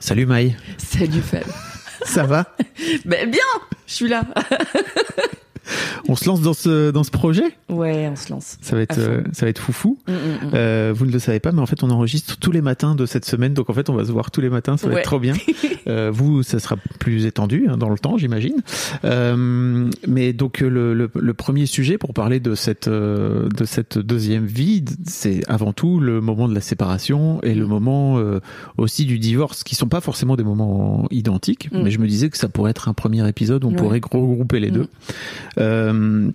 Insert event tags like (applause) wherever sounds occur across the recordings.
Salut Maï. Salut Fab. Ça va? (laughs) Ben bien, je suis là. (laughs) On se lance dans ce, dans ce projet? Ouais, on se lance. Ça va être, euh, ça va être foufou. Mm, mm, mm. Euh, vous ne le savez pas, mais en fait, on enregistre tous les matins de cette semaine. Donc, en fait, on va se voir tous les matins. Ça va Ouais. être trop bien. (laughs) Euh, vous, ça sera plus étendu hein, dans le temps, j'imagine. Euh, mais donc, le, le, le premier sujet pour parler de cette, euh, de cette deuxième vie, c'est avant tout le moment de la séparation et le moment euh, aussi du divorce, qui sont pas forcément des moments identiques. Mais je me disais que ça pourrait être un premier épisode où on Ouais. pourrait regrouper les deux. Euh,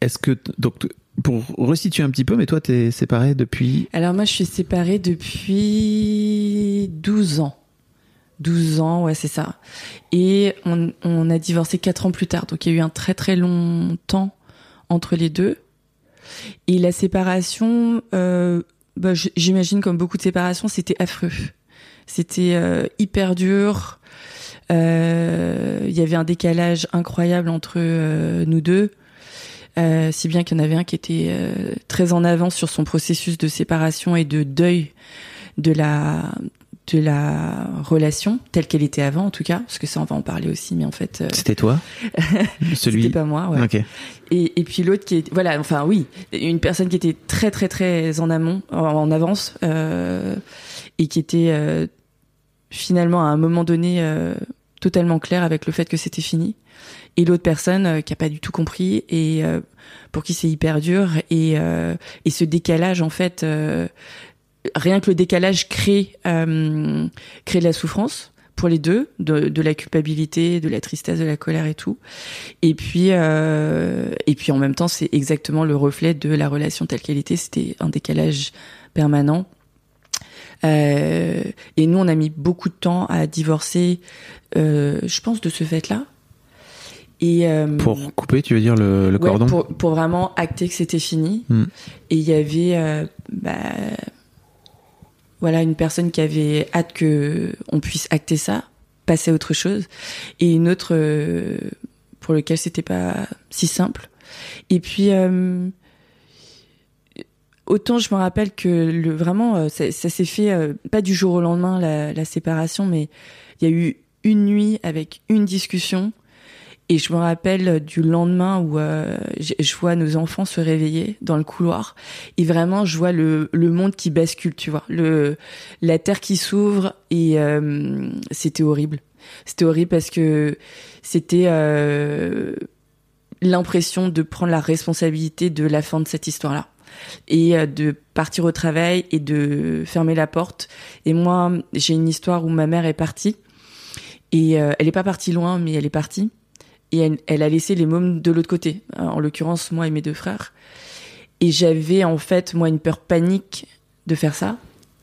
Est-ce que donc pour resituer un petit peu, mais toi t'es séparé depuis Alors moi, je suis séparée depuis 12 ans. 12 ans, ouais, c'est ça. Et on, on a divorcé 4 ans plus tard. Donc il y a eu un très très long temps entre les deux. Et la séparation, euh, bah, j'imagine comme beaucoup de séparations, c'était affreux. C'était euh, hyper dur. Euh, Il y avait un décalage incroyable entre euh, nous deux. Euh, si bien qu'il y en avait un qui était euh, très en avance sur son processus de séparation et de deuil de la de la relation telle qu'elle était avant en tout cas parce que ça on va en parler aussi mais en fait euh, C'était toi (laughs) Celui c'était pas moi ouais. Ok. et, et puis l'autre qui est voilà enfin oui une personne qui était très très très en amont en, en avance euh, et qui était euh, finalement à un moment donné euh, totalement clair avec le fait que c'était fini et l'autre personne euh, qui a pas du tout compris et euh, pour qui c'est hyper dur et euh, et ce décalage en fait euh, rien que le décalage crée euh, crée de la souffrance pour les deux de, de la culpabilité de la tristesse de la colère et tout. Et puis euh, et puis en même temps c'est exactement le reflet de la relation telle qu'elle était. C'était un décalage permanent euh, et nous on a mis beaucoup de temps à divorcer euh, je pense de ce fait là et euh, Pour couper, tu veux dire le, le Ouais, cordon pour, pour vraiment acter que c'était fini. Hmm. Et il y avait bah, voilà une personne qui avait hâte que on puisse acter ça, passer à autre chose, et une autre pour lequel c'était pas si simple. Et puis autant je me rappelle que le vraiment euh, ça, ça s'est fait euh, pas du jour au lendemain la, la séparation, mais il y a eu une nuit avec une discussion. Et je me rappelle du lendemain où euh, je vois nos enfants se réveiller dans le couloir. Et vraiment je vois le, le monde qui bascule, tu vois, le la terre qui s'ouvre et euh, c'était horrible. C'était horrible parce que c'était euh, l'impression de prendre la responsabilité de la fin de cette histoire-là et euh, de partir au travail et de fermer la porte. Et moi, j'ai une histoire où ma mère est partie et euh, elle est pas partie loin, mais elle est partie et elle, elle a laissé les mômes de l'autre côté, en l'occurrence moi et mes deux frères. Et j'avais en fait moi une peur panique de faire ça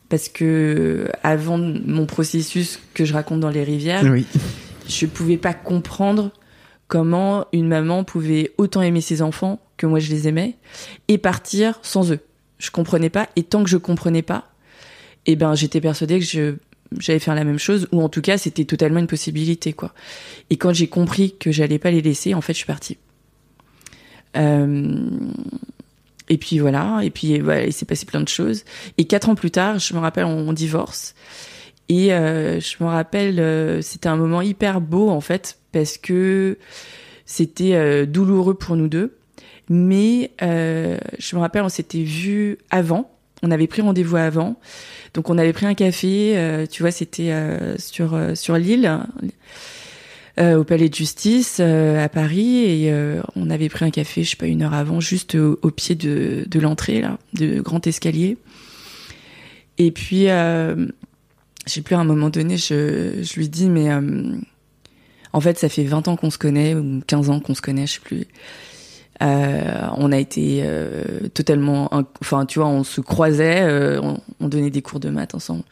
parce que avant mon processus que je raconte dans les rivières, Oui. je pouvais pas comprendre comment une maman pouvait autant aimer ses enfants que moi je les aimais et partir sans eux. Je comprenais pas et tant que je comprenais pas, eh ben j'étais persuadée que je j'allais faire la même chose ou en tout cas c'était totalement une possibilité quoi. Et quand j'ai compris que j'allais pas les laisser, en fait je suis partie. Euh, et puis voilà, et puis voilà, il s'est passé plein de choses. Et quatre ans plus tard, je me rappelle, on, divorce. Et euh, je me rappelle, euh, c'était un moment hyper beau en fait, parce que c'était douloureux pour nous deux. Mais euh, je me rappelle, on s'était vu avant. On avait pris rendez-vous avant. Donc on avait pris un café. euh, tu vois, c'était euh, sur euh, sur l'île, euh, au Palais de Justice euh, à Paris, et on avait pris un café, je sais pas une heure avant, juste au, au pied de de l'entrée là, de grand escalier. Et puis euh, je sais plus, à un moment donné, je, je lui dis, mais euh, en fait, ça fait 20 ans qu'on se connaît, ou 15 ans qu'on se connaît, je sais plus. On a été totalement, enfin tu vois, on se croisait, on, on, donnait des cours de maths ensemble.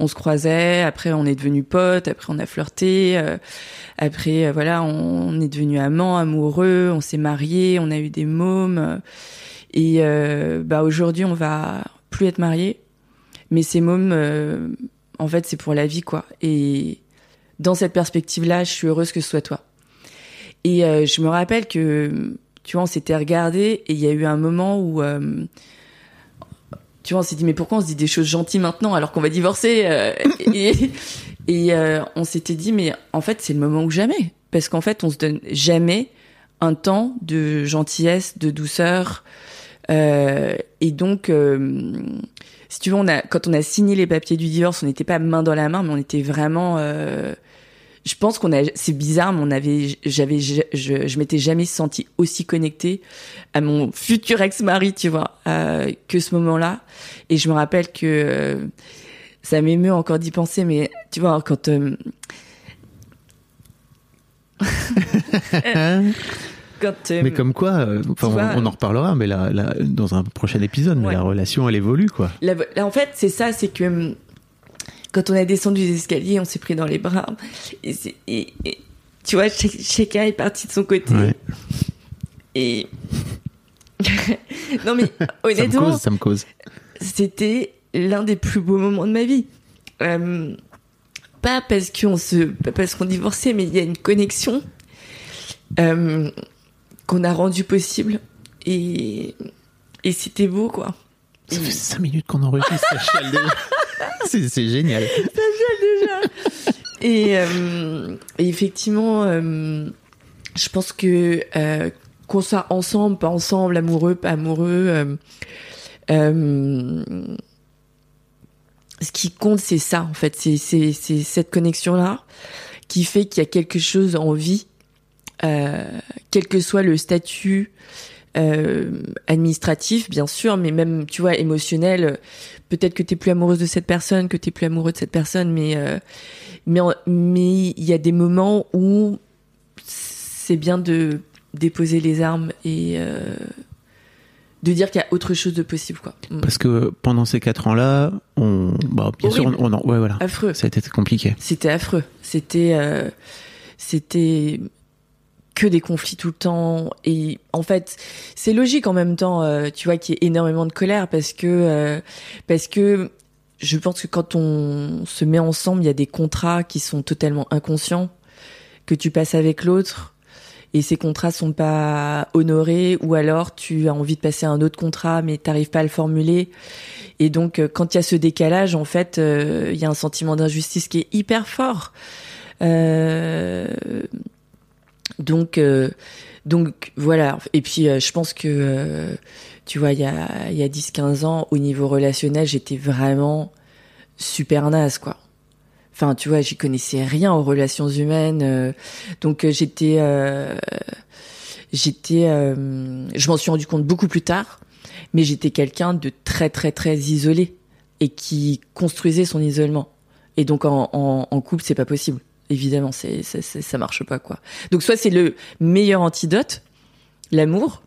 On se croisait, après on est devenus potes, après on a flirté, après voilà, on, est devenus amants, amoureux, on s'est mariés, on a eu des mômes. Et bah aujourd'hui on va plus être mariés, mais ces mômes, en fait c'est pour la vie quoi. Et dans cette perspective-là, je suis heureuse que ce soit toi. Et euh, je me rappelle que, tu vois, on s'était regardé et il y a eu un moment où, euh, tu vois, on s'est dit, mais pourquoi on se dit des choses gentilles maintenant alors qu'on va divorcer euh, Et, et on s'était dit, mais en fait, c'est le moment ou jamais. Parce qu'en fait, on se donne jamais un temps de gentillesse, de douceur. et donc, si tu veux, quand on a signé les papiers du divorce, on n'était pas main dans la main, mais on était vraiment je pense qu'on a, c'est bizarre, mais on avait, j'avais, je, je, m'étais jamais senti aussi connectée à mon futur ex-mari, tu vois, euh, que ce moment-là. Et je me rappelle que euh, ça m'émeut encore d'y penser, mais tu vois, quand euh, (laughs) Quand, mais comme quoi, enfin, on, en reparlera, mais là, dans un prochain épisode, mais la relation, elle évolue, quoi. en fait, c'est ça, c'est que quand on a descendu les escaliers, on s'est pris dans les bras. Et, tu vois, chacun est parti de son côté. Et. (laughs) non, mais honnêtement. Ça me cause, C'était l'un des plus beaux moments de ma vie. Euh, pas parce qu'on se, parce qu'on divorçait, mais il y a une connexion euh, qu'on a rendue possible et et c'était beau quoi. Ça fait 5 minutes qu'on enregistre, (laughs) c'est génial. déjà. Et, euh, effectivement, euh, je pense que euh, qu'on soit ensemble, pas ensemble, amoureux, pas amoureux, ce qui compte, c'est ça, en fait. C'est cette connexion-là qui fait qu'il y a quelque chose en vie, quel que soit le statut, euh, administratif, bien sûr, mais même, tu vois, émotionnel. Peut-être que t'es plus amoureuse de cette personne, que t'es plus amoureux de cette personne, mais euh, mais mais il y a des moments où c'est bien de déposer les armes et euh, de dire qu'il y a autre chose de possible, quoi. Mm. Parce que pendant ces quatre ans-là, on, bah, bien sûr, on, on, ouais, voilà, affreux. Ça a été compliqué. C'était affreux. C'était, euh, c'était que des conflits tout le temps. Et en fait c'est logique en même temps euh, tu vois qu'il y ait énormément de colère parce que euh, parce que je pense que quand on se met ensemble il y a des contrats qui sont totalement inconscients que tu passes avec l'autre. Et ces contrats sont pas honorés ou alors tu as envie de passer un autre contrat mais t'arrives pas à le formuler. Et donc euh, quand il y a ce décalage en fait il y a un sentiment d'injustice qui est hyper fort. Euh, donc, euh, donc voilà. Et puis, euh, je pense que, euh, tu vois, il y a, y a 10-15 ans, au niveau relationnel, j'étais vraiment super naze, quoi. Enfin, tu vois, j'y connaissais rien aux relations humaines. donc, j'étais, j'étais, je m'en suis rendu compte beaucoup plus tard, mais j'étais quelqu'un de très, très, très isolé et qui construisait son isolement. Et donc, en, en, en couple, c'est pas possible évidemment, c'est, c'est, ça marche pas quoi. Donc soit c'est le meilleur antidote, l'amour,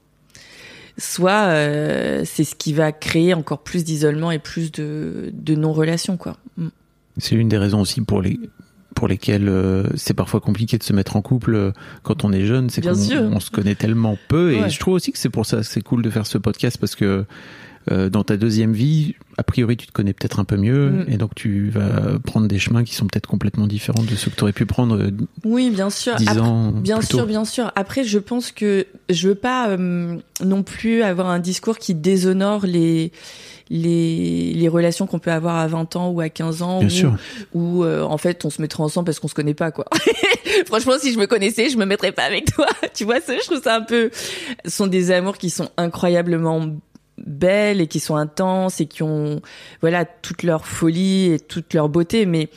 soit euh, c'est ce qui va créer encore plus d'isolement et plus de, de non-relation quoi. Mm. C'est une des raisons aussi pour les pour lesquelles euh, c'est parfois compliqué de se mettre en couple euh, quand on est jeune, c'est qu'on on se connaît tellement peu et je trouve aussi que c'est pour ça que c'est cool de faire ce podcast parce que euh, dans ta deuxième vie, a priori, tu te connais peut-être un peu mieux, mm. et donc tu vas prendre des chemins qui sont peut-être complètement différents de ceux que tu aurais pu prendre. Euh, oui, bien sûr. ans bien sûr, bien sûr. Après, je pense que je veux pas euh, non plus avoir un discours qui déshonore les les, les relations qu'on peut avoir à 20 ans ou à 15 ans Bien où, sûr. où en fait on se mettrait ensemble parce qu'on se connaît pas quoi. (laughs) Franchement, si je me connaissais, je me mettrais pas avec toi. (laughs) tu vois, ça, je trouve ça un peu ce sont des amours qui sont incroyablement belles et qui sont intenses et qui ont voilà toute leur folie et toute leur beauté. Mais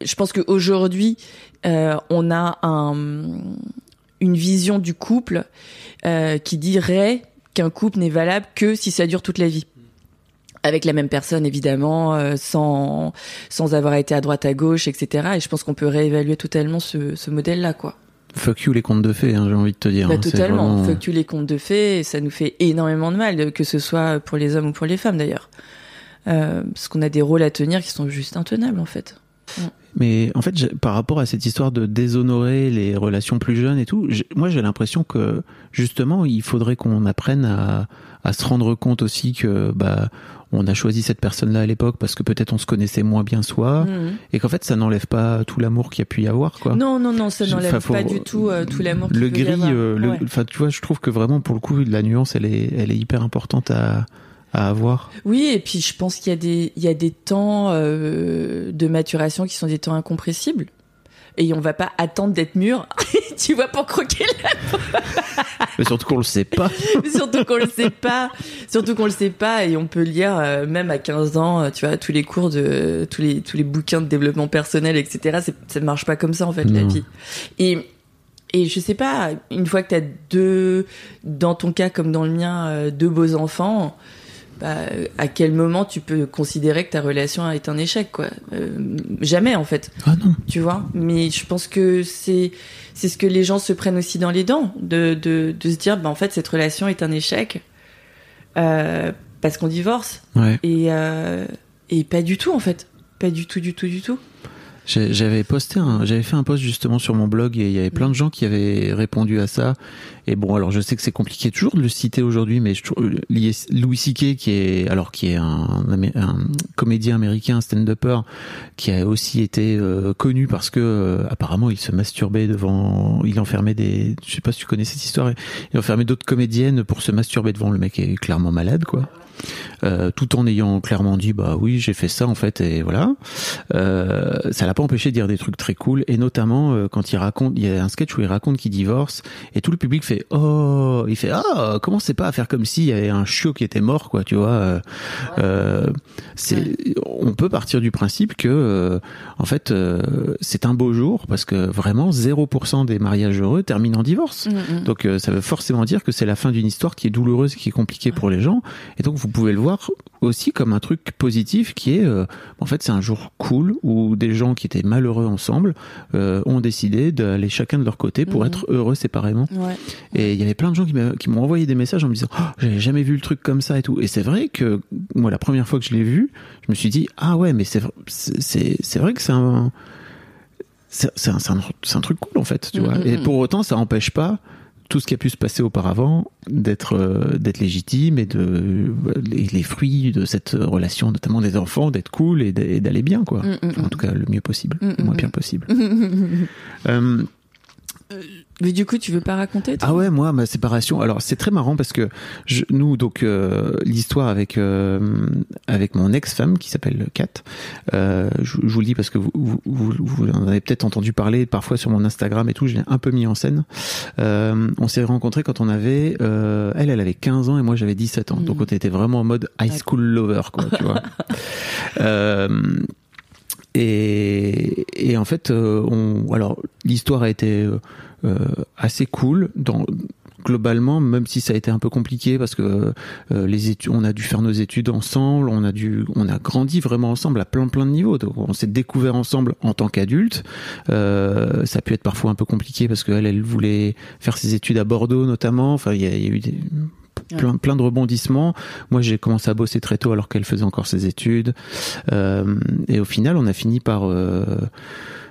je pense qu'aujourd'hui euh, on a un, une vision du couple euh, qui dirait qu'un couple n'est valable que si ça dure toute la vie. Avec la même personne évidemment euh, sans sans avoir été à droite à gauche etc et je pense qu'on peut réévaluer totalement ce, ce modèle là quoi Fuck you les contes de fées, hein, j'ai envie de te dire. Bah, hein, totalement. vraiment- Fuck you les contes de fées, et ça nous fait énormément de mal, que ce soit pour les hommes ou pour les femmes d'ailleurs. Euh, parce qu'on a des rôles à tenir qui sont juste intenables en fait. Mais en fait, par rapport à cette histoire de déshonorer les relations plus jeunes et tout, moi j'ai l'impression que justement, il faudrait qu'on apprenne à, à se rendre compte aussi que bah on a choisi cette personne-là à l'époque parce que peut-être on se connaissait moins bien soi Mhm. et qu'en fait ça n'enlève pas tout l'amour qu'il y a pu y avoir quoi. Non, non, non, ça n'enlève enfin, pas du tout euh, tout l'amour qu'il Le gris, avoir. euh, le- Ouais. enfin tu vois, je trouve que vraiment pour le coup la nuance elle est, elle est hyper importante à, à avoir. Oui, et puis je pense qu'il y a des, il y a des temps euh, de maturation qui sont des temps incompressibles. Et on va pas attendre d'être mûr, (laughs) tu vois, pour croquer là. Mais surtout qu'on le sait pas. (laughs) surtout qu'on le sait pas. Surtout qu'on le sait pas et on peut lire euh, même à 15 ans, euh, tu vois, tous les cours de tous les tous les bouquins de développement personnel, etc. Ça ne marche pas comme ça en fait la vie. Et et je sais pas, une fois que tu as deux, dans ton cas comme dans le mien, euh, deux beaux enfants, bah, à quel moment tu peux considérer que ta relation est un échec, quoi Euh, Jamais, en fait, Ah non. tu vois? Mais je pense que c'est c'est ce que les gens se prennent aussi dans les dents, de, de, de se dire, bah, en fait, cette relation est un échec euh, parce qu'on divorce. Ouais. Et, euh, et pas du tout, en fait. Pas du tout, du tout, du tout. J'avais posté j'avais fait un post justement sur mon blog et il y avait plein de gens qui avaient répondu à ça. Et bon, alors je sais que c'est compliqué toujours de le citer aujourd'hui, mais je Louis C.K. qui est, alors qui est un, un comédien américain, stand-upper, qui a aussi été euh, connu parce que euh, apparemment il se masturbait devant, il enfermait des, je sais pas si tu connais cette histoire, il enfermait d'autres comédiennes pour se masturber devant le mec est clairement malade quoi. Euh, tout en ayant clairement dit bah oui j'ai fait ça en fait et voilà. Euh, ça l'a pas empêché de dire des trucs très cool et notamment euh, quand il raconte il y a un sketch où il raconte qu'il divorce et tout le public fait oh il fait ah commencez pas à faire comme s'il y avait un chiot qui était mort quoi tu vois c'est on peut partir du principe que en fait c'est un beau jour parce que vraiment 0% des mariages heureux terminent en divorce. Mm, donc euh, ça veut forcément dire que c'est la fin d'une histoire qui est douloureuse et qui est compliquée pour les gens. Et donc vous pouvez le voir aussi comme un truc positif qui est, euh, en fait, c'est un jour cool où des gens qui étaient malheureux ensemble euh, ont décidé d'aller chacun de leur côté pour Mhm. être heureux séparément. Ouais. Et il y avait plein de gens qui m'ont envoyé des messages en me disant oh, j'avais jamais vu le truc comme ça et tout. Et c'est vrai que moi la première fois que je l'ai vu, je me suis dit ah ouais mais c'est vr- c'est c'est c'est vrai que c'est un c'est c'est un, c'est un, c'est un truc cool en fait, tu vois. mm, Et mm. pour autant, ça empêche pas tout ce qui a pu se passer auparavant d'être euh, d'être légitime et de les, les fruits de cette relation, notamment des enfants, d'être cool et d'a- et d'aller bien quoi. Mm, mm, Enfin, en tout cas, le mieux possible, Mm, le moins mm, pire mm. possible. (laughs) Euh, Mais du coup, tu veux pas raconter toi ah ouais, moi ma séparation. Alors c'est très marrant parce que je, nous donc euh, l'histoire avec euh, avec mon ex-femme qui s'appelle Kat. Euh, je, je vous le dis parce que vous vous, vous, vous en avez peut-être entendu parler parfois sur mon Instagram et tout. Je l'ai un peu mis en scène. On s'est rencontrés quand on avait elle elle avait 15 ans et moi j'avais 17 ans. Donc on était vraiment en mode high school lover quoi, tu vois. (laughs) Et, et en fait, on, alors l'histoire a été assez cool dans globalement, même si ça a été un peu compliqué parce que euh, les études, on a dû faire nos études ensemble, on a dû, on a grandi vraiment ensemble à plein plein de niveaux. Donc, on s'est découvert ensemble en tant qu'adulte. Euh, ça a pu être parfois un peu compliqué parce qu'elle, elle voulait faire ses études à Bordeaux notamment. Enfin, il y a, il y a eu des, plein, plein de rebondissements. Moi, j'ai commencé à bosser très tôt alors qu'elle faisait encore ses études. Euh, et au final, on a fini par, euh,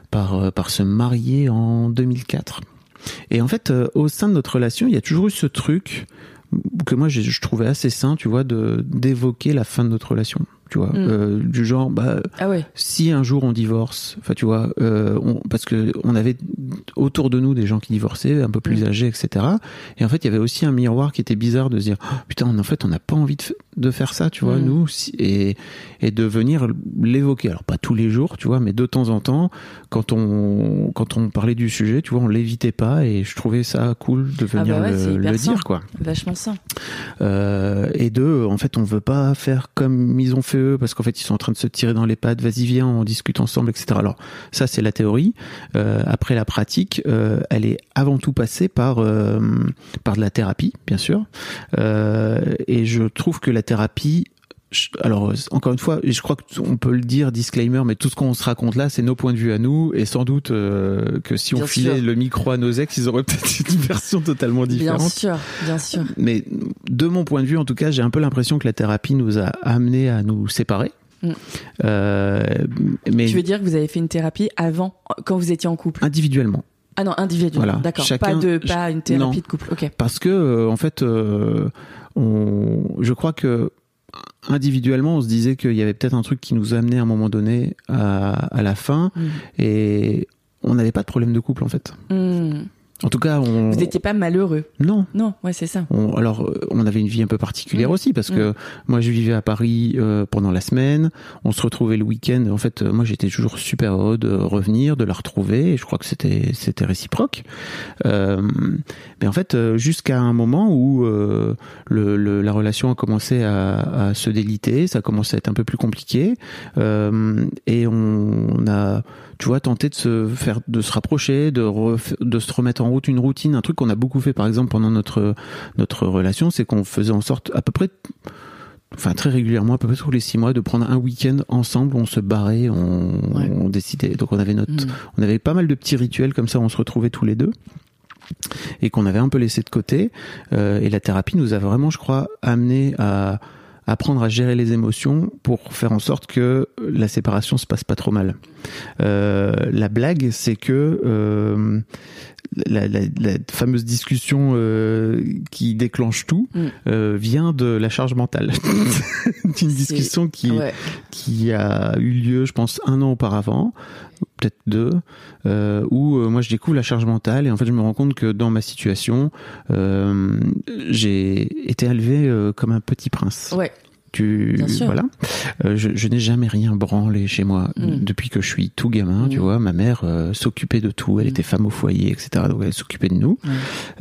par, euh, par se marier en 2004. Et en fait, euh, au sein de notre relation, il y a toujours eu ce truc que moi je, trouvais assez sain, tu vois, d'évoquer la fin de notre relation. Tu vois, Mm. euh, du genre, bah, Ah ouais. si un jour on divorce, enfin tu vois, euh, on, parce que on avait autour de nous des gens qui divorçaient, un peu plus Mm. âgés, etc. Et en fait, il y avait aussi un miroir qui était bizarre de se dire, Oh, putain, en fait, on n'a pas envie de, de faire ça, tu vois, Mm. nous, si- et, et de venir l'évoquer. Alors pas tous les jours, tu vois, mais de temps en temps, quand on quand on parlait du sujet, tu vois, on l'évitait pas, et je trouvais ça cool de venir bah ouais, le, le sain. dire, quoi. Vachement ça. Euh, et deux, en fait, on veut pas faire comme ils ont fait parce qu'en fait, ils sont en train de se tirer dans les pattes. Vas-y, viens, on discute ensemble, etc. Alors, ça, c'est la théorie. Euh, après, la pratique, euh, elle est avant tout passée par euh, par de la thérapie, bien sûr. Et je trouve que la thérapie alors encore une fois, je crois qu'on peut le dire, disclaimer, mais tout ce qu'on se raconte là, c'est nos points de vue à nous, et sans doute euh, que si on filait le micro à nos ex, ils auraient (laughs) peut-être une version totalement différente. Bien sûr, bien sûr. Mais de mon point de vue, en tout cas, j'ai un peu l'impression que la thérapie nous a amené à nous séparer. Mm. Euh, mais tu veux dire que vous avez fait une thérapie avant, quand vous étiez en couple? Individuellement. Ah non, individuellement. D'accord. Pas de, pas une thérapie de couple. Ok. Parce que euh, en fait, on, je crois que individuellement, on se disait qu'il y avait peut-être un truc qui nous amenait à un moment donné à, la fin, mm. et on n'avait pas de problème de couple en fait. Mm. En tout cas, on... vous n'étiez pas malheureux. Non. Non, ouais, c'est ça. alors, euh, on avait une vie un peu particulière mmh. aussi parce que mmh. moi, je vivais à Paris euh, pendant la semaine. On se retrouvait le week-end. En fait, euh, moi, j'étais toujours super heureux de revenir, de la retrouver. Et je crois que c'était c'était réciproque. mais en fait, jusqu'à un moment où le, la relation a commencé à, à, se déliter, ça a commencé à être un peu plus compliqué, et on, on a tu vois, tenter de se faire, de se rapprocher, de, de se remettre en route une routine, un truc qu'on a beaucoup fait par exemple pendant notre notre relation, c'est qu'on faisait en sorte à peu près enfin très régulièrement, à peu près tous les six mois, de prendre un week-end ensemble, on se barrait, on, décidait. Donc on avait notre, mm. on avait pas mal de petits rituels comme ça, on se retrouvait tous les deux et qu'on avait un peu laissé de côté. Euh, et la thérapie nous a vraiment, je crois, amené à apprendre à gérer les émotions pour faire en sorte que la séparation se passe pas trop mal. Euh, la blague, c'est que euh, la, la, la, fameuse discussion euh, qui déclenche tout mm. vient de la charge mentale. (laughs) D'une discussion qui, qui a eu lieu, je pense, un an auparavant, peut-être deux, euh, où euh, moi je découvre la charge mentale et en fait je me rends compte que dans ma situation, euh, j'ai été élevé comme un petit prince. Ouais. Tu voilà. Euh, je, je n'ai jamais rien branlé chez moi mm. depuis que je suis tout gamin. Tu mm. vois, ma mère euh, s'occupait de tout. Elle mm. était femme au foyer, etc. Donc elle s'occupait de nous.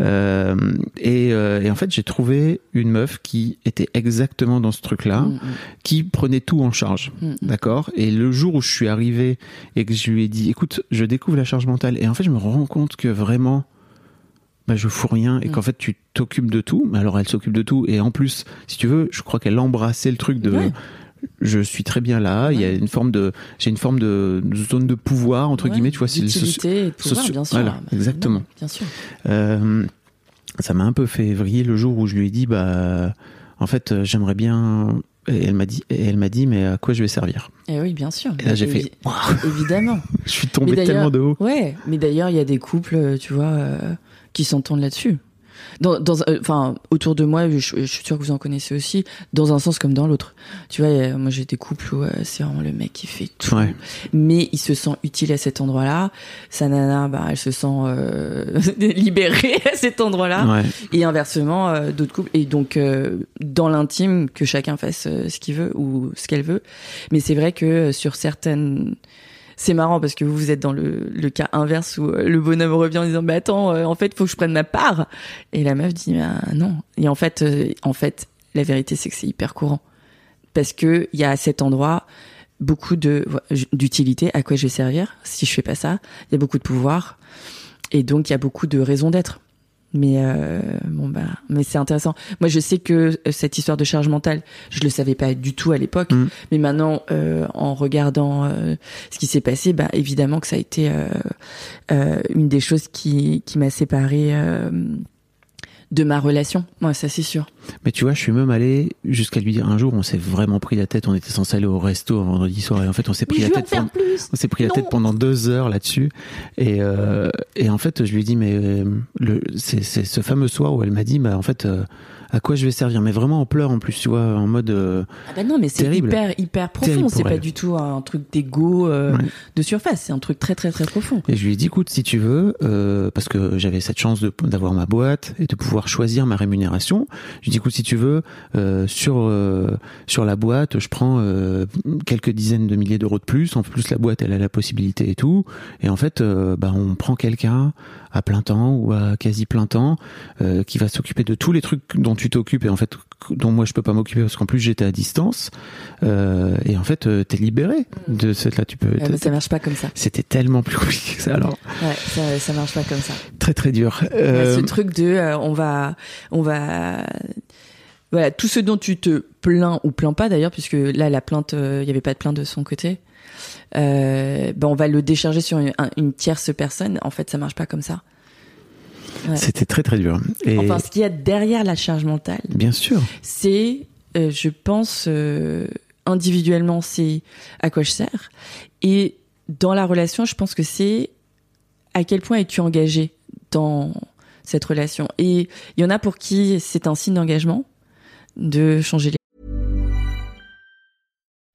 Euh, et, et, en fait, j'ai trouvé une meuf qui était exactement dans ce truc-là, qui prenait tout en charge. D'accord? Et le jour où je suis arrivé et que je lui ai dit, écoute, je découvre la charge mentale. Et en fait, je me rends compte que vraiment bah, je fous rien et qu'en mm. fait tu t'occupes de tout. Mais alors elle s'occupe de tout et en plus, si tu veux, je crois qu'elle embrassait le truc de je suis très bien là. Il y a une forme de, j'ai une forme de, zone de pouvoir entre guillemets, tu vois, c'est de pouvoir, bien sûr. Voilà, bah, exactement. bien sûr. Euh, ça m'a un peu fait vriller le jour où je lui ai dit, bah, en fait, euh, j'aimerais bien. Et elle m'a dit, et elle m'a dit, mais à quoi je vais servir? Et eh oui, bien sûr. Et là, j'ai fait. Évidemment. (laughs) je suis tombé tellement de haut. Ouais, mais d'ailleurs, il y a des couples, tu vois. Euh qui s'entendent là-dessus. Dans, dans, euh, enfin, autour de moi, je, je, suis sûre que vous en connaissez aussi, dans un sens comme dans l'autre. Tu vois, moi j'ai des couples où euh, c'est vraiment le mec qui fait tout, mais il se sent utile à cet endroit-là. Sa nana, bah, elle se sent euh, (laughs) libérée à cet endroit-là, et inversement euh, d'autres couples. Et donc dans l'intime, que chacun fasse ce qu'il veut ou ce qu'elle veut. Mais c'est vrai que sur certaines c'est marrant parce que vous, êtes dans le, le cas inverse où euh, le bonhomme revient en disant, bah attends, euh, en fait, faut que je prenne ma part. Et la meuf dit, bah non. Et en fait, euh, en fait, la vérité, c'est que c'est hyper courant. Parce que il y a à cet endroit beaucoup de d'utilité. À quoi je vais servir si je fais pas ça? Il y a beaucoup de pouvoir. Et donc, il y a beaucoup de raisons d'être. Mais euh, bon bah, mais c'est intéressant. Moi, je sais que euh, cette histoire de charge mentale, je le savais pas du tout à l'époque. Mm. Mais maintenant, euh, en regardant euh, ce qui s'est passé, bah évidemment que ça a été euh, une des choses qui qui m'a séparée de ma relation. Moi, ça c'est sûr. Mais tu vois, je suis même allé jusqu'à lui dire un jour, on s'est vraiment pris la tête. On était censé aller au resto un vendredi soir et en fait, on s'est pris la tête. Pendant, on s'est pris la tête pendant deux heures là-dessus. Et euh, et en fait, je lui ai dit, mais euh, le c'est ce fameux soir où elle m'a dit, bah en fait. Euh, à quoi je vais servir. Mais vraiment en pleurs en plus tu vois en mode euh, ah bah non mais c'est hyper hyper profond. C'est pas du tout un truc d'ego euh, de surface. C'est un truc très très très profond. Et je lui ai dit écoute si tu veux euh, parce que j'avais cette chance d'avoir ma boîte et de pouvoir choisir ma rémunération je lui ai dit écoute si tu veux euh, sur euh, sur la boîte je prends quelques dizaines de milliers d'euros de plus. En plus la boîte elle a la possibilité et tout. Et en fait bah on prend quelqu'un à plein temps ou à quasi plein temps qui va s'occuper de tous les trucs dont tu t'occupes et en fait dont moi je peux pas m'occuper parce qu'en plus j'étais à distance euh, et en fait euh, t'es libéré de cette là tu peux mais ça marche pas comme ça c'était tellement plus compliqué que ça alors ouais ça, ça marche pas comme ça très très dur euh... ce truc de euh, on va on va voilà, tout ce dont tu te plains ou plains pas d'ailleurs, puisque là, la plainte, il n'y avait pas de plainte de son côté. ben on va le décharger sur une, une, tierce personne. En fait, ça marche pas comme ça. C'était très très dur. Et... Enfin, ce qu'il y a derrière la charge mentale. Bien sûr. C'est, euh, je pense, euh, individuellement, c'est à quoi je sers. Et dans la relation, je pense que c'est à quel point es-tu engagé dans cette relation. Et il y en a pour qui c'est un signe d'engagement de changer les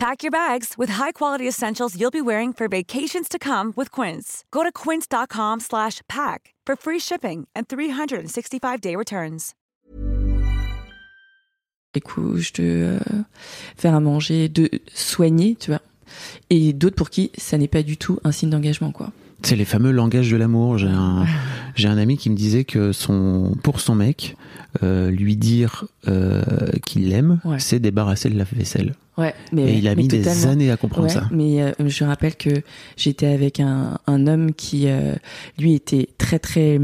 Pack your bags with high-quality essentials you'll be wearing for vacations to come with Quince. Go to quince.com/pack for free shipping and 365-day returns. Les couches, de euh, faire à manger, de soigner, tu vois. Et d'autres pour qui ça n'est pas du tout un signe d'engagement, quoi. C'est les fameux langages de l'amour. J'ai un, j'ai un ami qui me disait que son, pour son mec, euh, lui dire euh, qu'il l'aime, Ouais. c'est débarrasser le lave-vaisselle. Ouais, mais Et il a mis des totalement. années à comprendre Ouais, ça. Mais euh, je rappelle que j'étais avec un, un homme qui, euh, lui, était très très.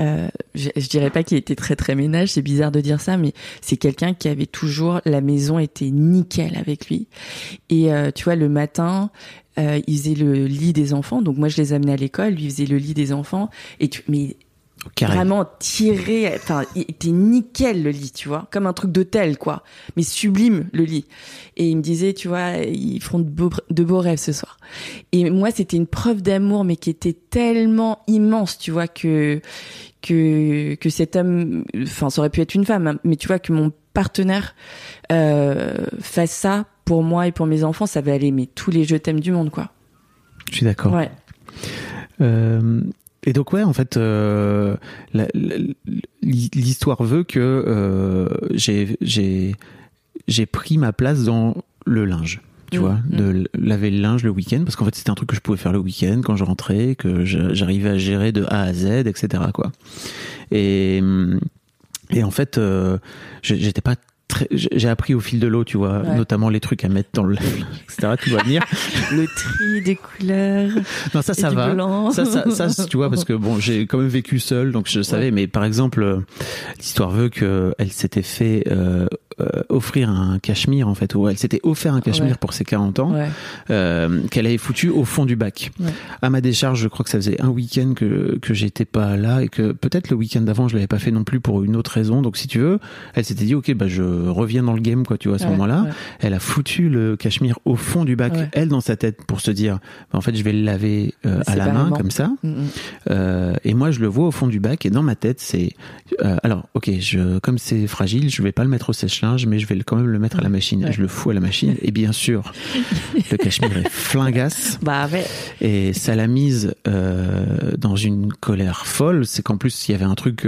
euh, je, je dirais pas qu'il était très très ménage, c'est bizarre de dire ça, mais c'est quelqu'un qui avait toujours la maison était nickel avec lui. Et tu vois, le matin, il faisait le lit des enfants, donc moi je les amenais à l'école, lui faisait le lit des enfants. Et tu, mais carré. vraiment tiré, enfin, il était nickel le lit, tu vois, comme un truc d'hôtel, quoi, mais sublime le lit. Et il me disait, tu vois, ils feront de beaux, de beaux rêves ce soir. Et moi, c'était une preuve d'amour, mais qui était tellement immense, tu vois, que que que cet homme, enfin, ça aurait pu être une femme, hein, mais tu vois que mon partenaire euh, fasse ça pour moi et pour mes enfants, ça va aller, mais tous les je t'aime du monde, quoi. Je suis d'accord. Ouais. Euh, et donc ouais, en fait, euh, l'histoire veut que euh, j'ai pris ma place dans le linge. Tu Mm, vois, mm. de laver le linge le week-end, parce qu'en fait c'était un truc que je pouvais faire le week-end quand je rentrais, que j'arrivais à gérer de A à Z, etc. Quoi. Et et en fait, euh, j'étais pas j'ai appris au fil de l'eau, tu vois, Ouais. notamment les trucs à mettre dans le, (laughs) etc. Tu vas venir. (laughs) Le tri des couleurs. Non, ça, ça du va. blanc. Ça, ça, ça, (laughs) tu vois, parce que bon, j'ai quand même vécu seul, donc je savais. Mais par exemple, euh, l'histoire veut que elle s'était fait euh, euh, offrir un cachemire, en fait, ou elle s'était offert un cachemire Ouais. pour ses 40 ans, euh, qu'elle avait foutu au fond du bac. À ma décharge, je crois que ça faisait un week-end que que j'étais pas là et que peut-être le week-end d'avant, je l'avais pas fait non plus pour une autre raison. Donc, si tu veux, elle s'était dit, ok, bah je reviens dans le game, quoi, tu vois, à ce Ouais, moment-là. ouais. Elle a foutu le cachemire au fond du bac, Ouais. elle dans sa tête, pour se dire, bah, en fait, je vais le laver euh, à la main comme ça. Mm, mm. Euh, et moi, je le vois au fond du bac et dans ma tête, c'est euh, alors, ok, je comme c'est fragile, je vais pas le mettre au sèche-linge, mais je vais quand même le mettre à la machine. Je le fous à la machine et bien sûr, (laughs) le cachemire est flingasse Bah et ça l'a mise dans une colère folle. C'est qu'en plus, il y avait un truc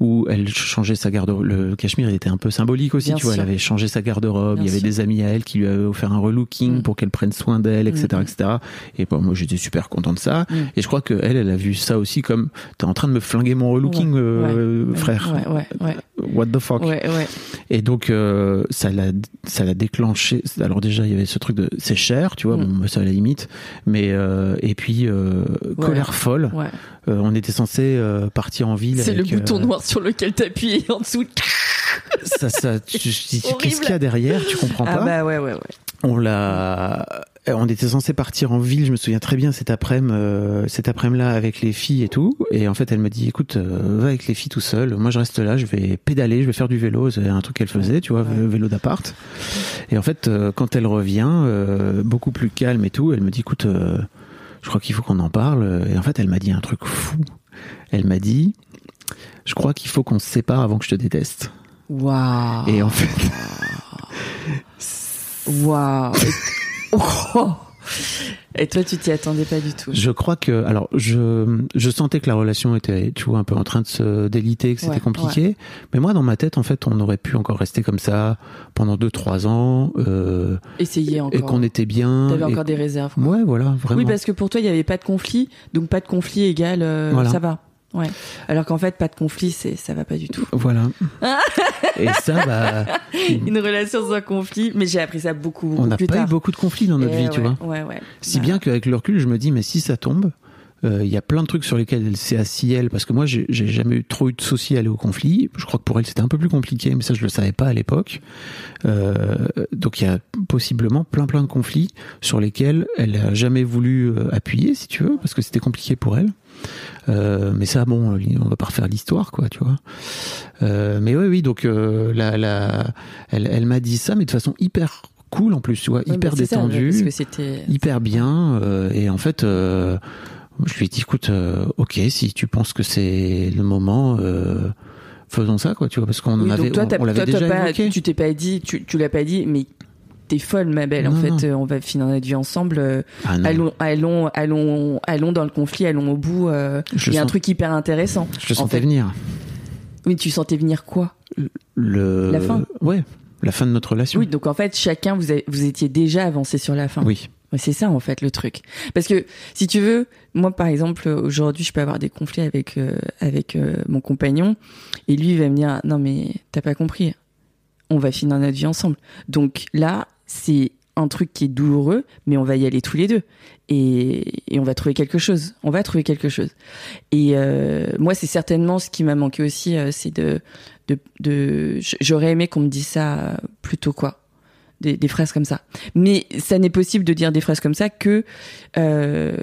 où elle changeait sa garde. Le cachemire, il était un peu symbolique aussi. Bien tu vois, sûr. elle avait changé sa garde-robe. Il y avait sûr. des amis à elle qui lui avaient offert un relooking Mm. pour qu'elle prenne soin d'elle, etc., Mm. etc. Et bon, moi, j'étais super content de ça. Mm. Et je crois que elle, elle a vu ça aussi comme t'es en train de me flinguer mon relooking, Ouais, euh, ouais, frère. Ouais, ouais, ouais. What the fuck. Ouais, ouais. Et donc euh, ça l'a ça l'a déclenché. Alors déjà il y avait ce truc de c'est cher, tu vois, Mm. bon ça à la limite, mais euh, et puis euh, colère folle. ouais. Euh, on était censé euh, partir en ville. C'est le bouton euh, noir sur lequel t'appuies en dessous. Ça, ça, tu-. Qu'est-ce qu'il y a derrière Tu comprends Ah pas bah ouais, ouais, ouais. On l'a. euh, On était censé partir en ville, je me souviens très bien cet après-midi, euh, cet après-midi-là avec les filles et tout. Et en fait, elle me dit, écoute, euh, va avec les filles tout seul. Moi, je reste là, je vais pédaler, je vais faire du vélo. C'est un truc qu'elle faisait, tu vois, Ouais. vélo d'appart. Et en fait, euh, quand elle revient, beaucoup plus calme et tout, elle me dit, écoute, je crois qu'il faut qu'on en parle. Et en fait, elle m'a dit un truc fou. Elle m'a dit, je crois qu'il faut qu'on se sépare avant que je te déteste. Waouh. Et en fait, Waouh. (laughs) Oh. Et toi, tu t'y attendais pas du tout. je crois que, alors, je, je sentais que la relation était, tu vois, un peu en train de se déliter, que c'était Ouais, compliqué. Mais moi, dans ma tête, en fait, on aurait pu encore rester comme ça pendant deux, trois ans, euh, Essayez encore. et qu'on était bien. T'avais encore des réserves. quoi. Ouais, voilà, vraiment. Oui, parce que pour toi, il n'y avait pas de conflit, donc pas de conflit égale euh, Voilà. ça va. Ouais. Alors qu'en fait, pas de conflit, c'est ça va pas du tout. Voilà. (laughs) et ça, bah, Une relation sans conflit, mais j'ai appris ça beaucoup, beaucoup on n'a pas tard. eu beaucoup de conflits dans notre vie, tu vois. Ouais, ouais. Si Bah, bien qu'avec le recul, je me dis, mais si ça tombe, euh, il y a plein de trucs sur lesquels elle s'est assis elle, parce que moi, j'ai j'ai jamais eu trop eu de soucis à aller au conflit. Je crois que pour elle, c'était un peu plus compliqué, mais ça, je le savais pas à l'époque. Euh, donc, il y a possiblement plein, plein de conflits sur lesquels elle a jamais voulu euh, appuyer, si tu veux, parce que c'était compliqué pour elle. Euh, mais ça, bon, on va pas refaire l'histoire, quoi, tu vois. Euh, mais oui, oui, donc euh, la, la, elle, elle m'a dit ça, mais de façon hyper cool en plus, tu vois, ouais, hyper bah, détendue hyper bien euh, et en fait je lui ai dit écoute ok si tu penses que c'est le moment faisons ça quoi tu vois parce qu'on en avait toi, on, l'avait déjà pas, évoqué tu t'es pas dit, tu, tu l'as pas dit, mais t'es folle, ma belle. en fait, non. euh, on va finir notre vie ensemble. euh, Ah allons, allons, allons, allons dans le conflit, allons au bout. euh, Il y a un truc hyper intéressant. je le en sentais fait. venir Oui, tu sentais venir quoi? Le La fin. ouais la fin de notre relation Oui, donc en fait, chacun, vous, avez- vous étiez déjà avancé sur la fin. oui C'est ça en fait le truc. Parce que si tu veux, moi par exemple aujourd'hui je peux avoir des conflits avec euh, avec euh, mon compagnon et lui il va me dire non mais t'as pas compris, on va finir notre vie ensemble. Donc là c'est un truc qui est douloureux mais on va y aller tous les deux et, on va trouver quelque chose. On va trouver quelque chose. Et euh, moi c'est certainement ce qui m'a manqué aussi, euh, c'est de j'aurais aimé qu'on me dise ça plus tôt quoi. Des, phrases comme ça. Mais ça n'est possible de dire des phrases comme ça que euh,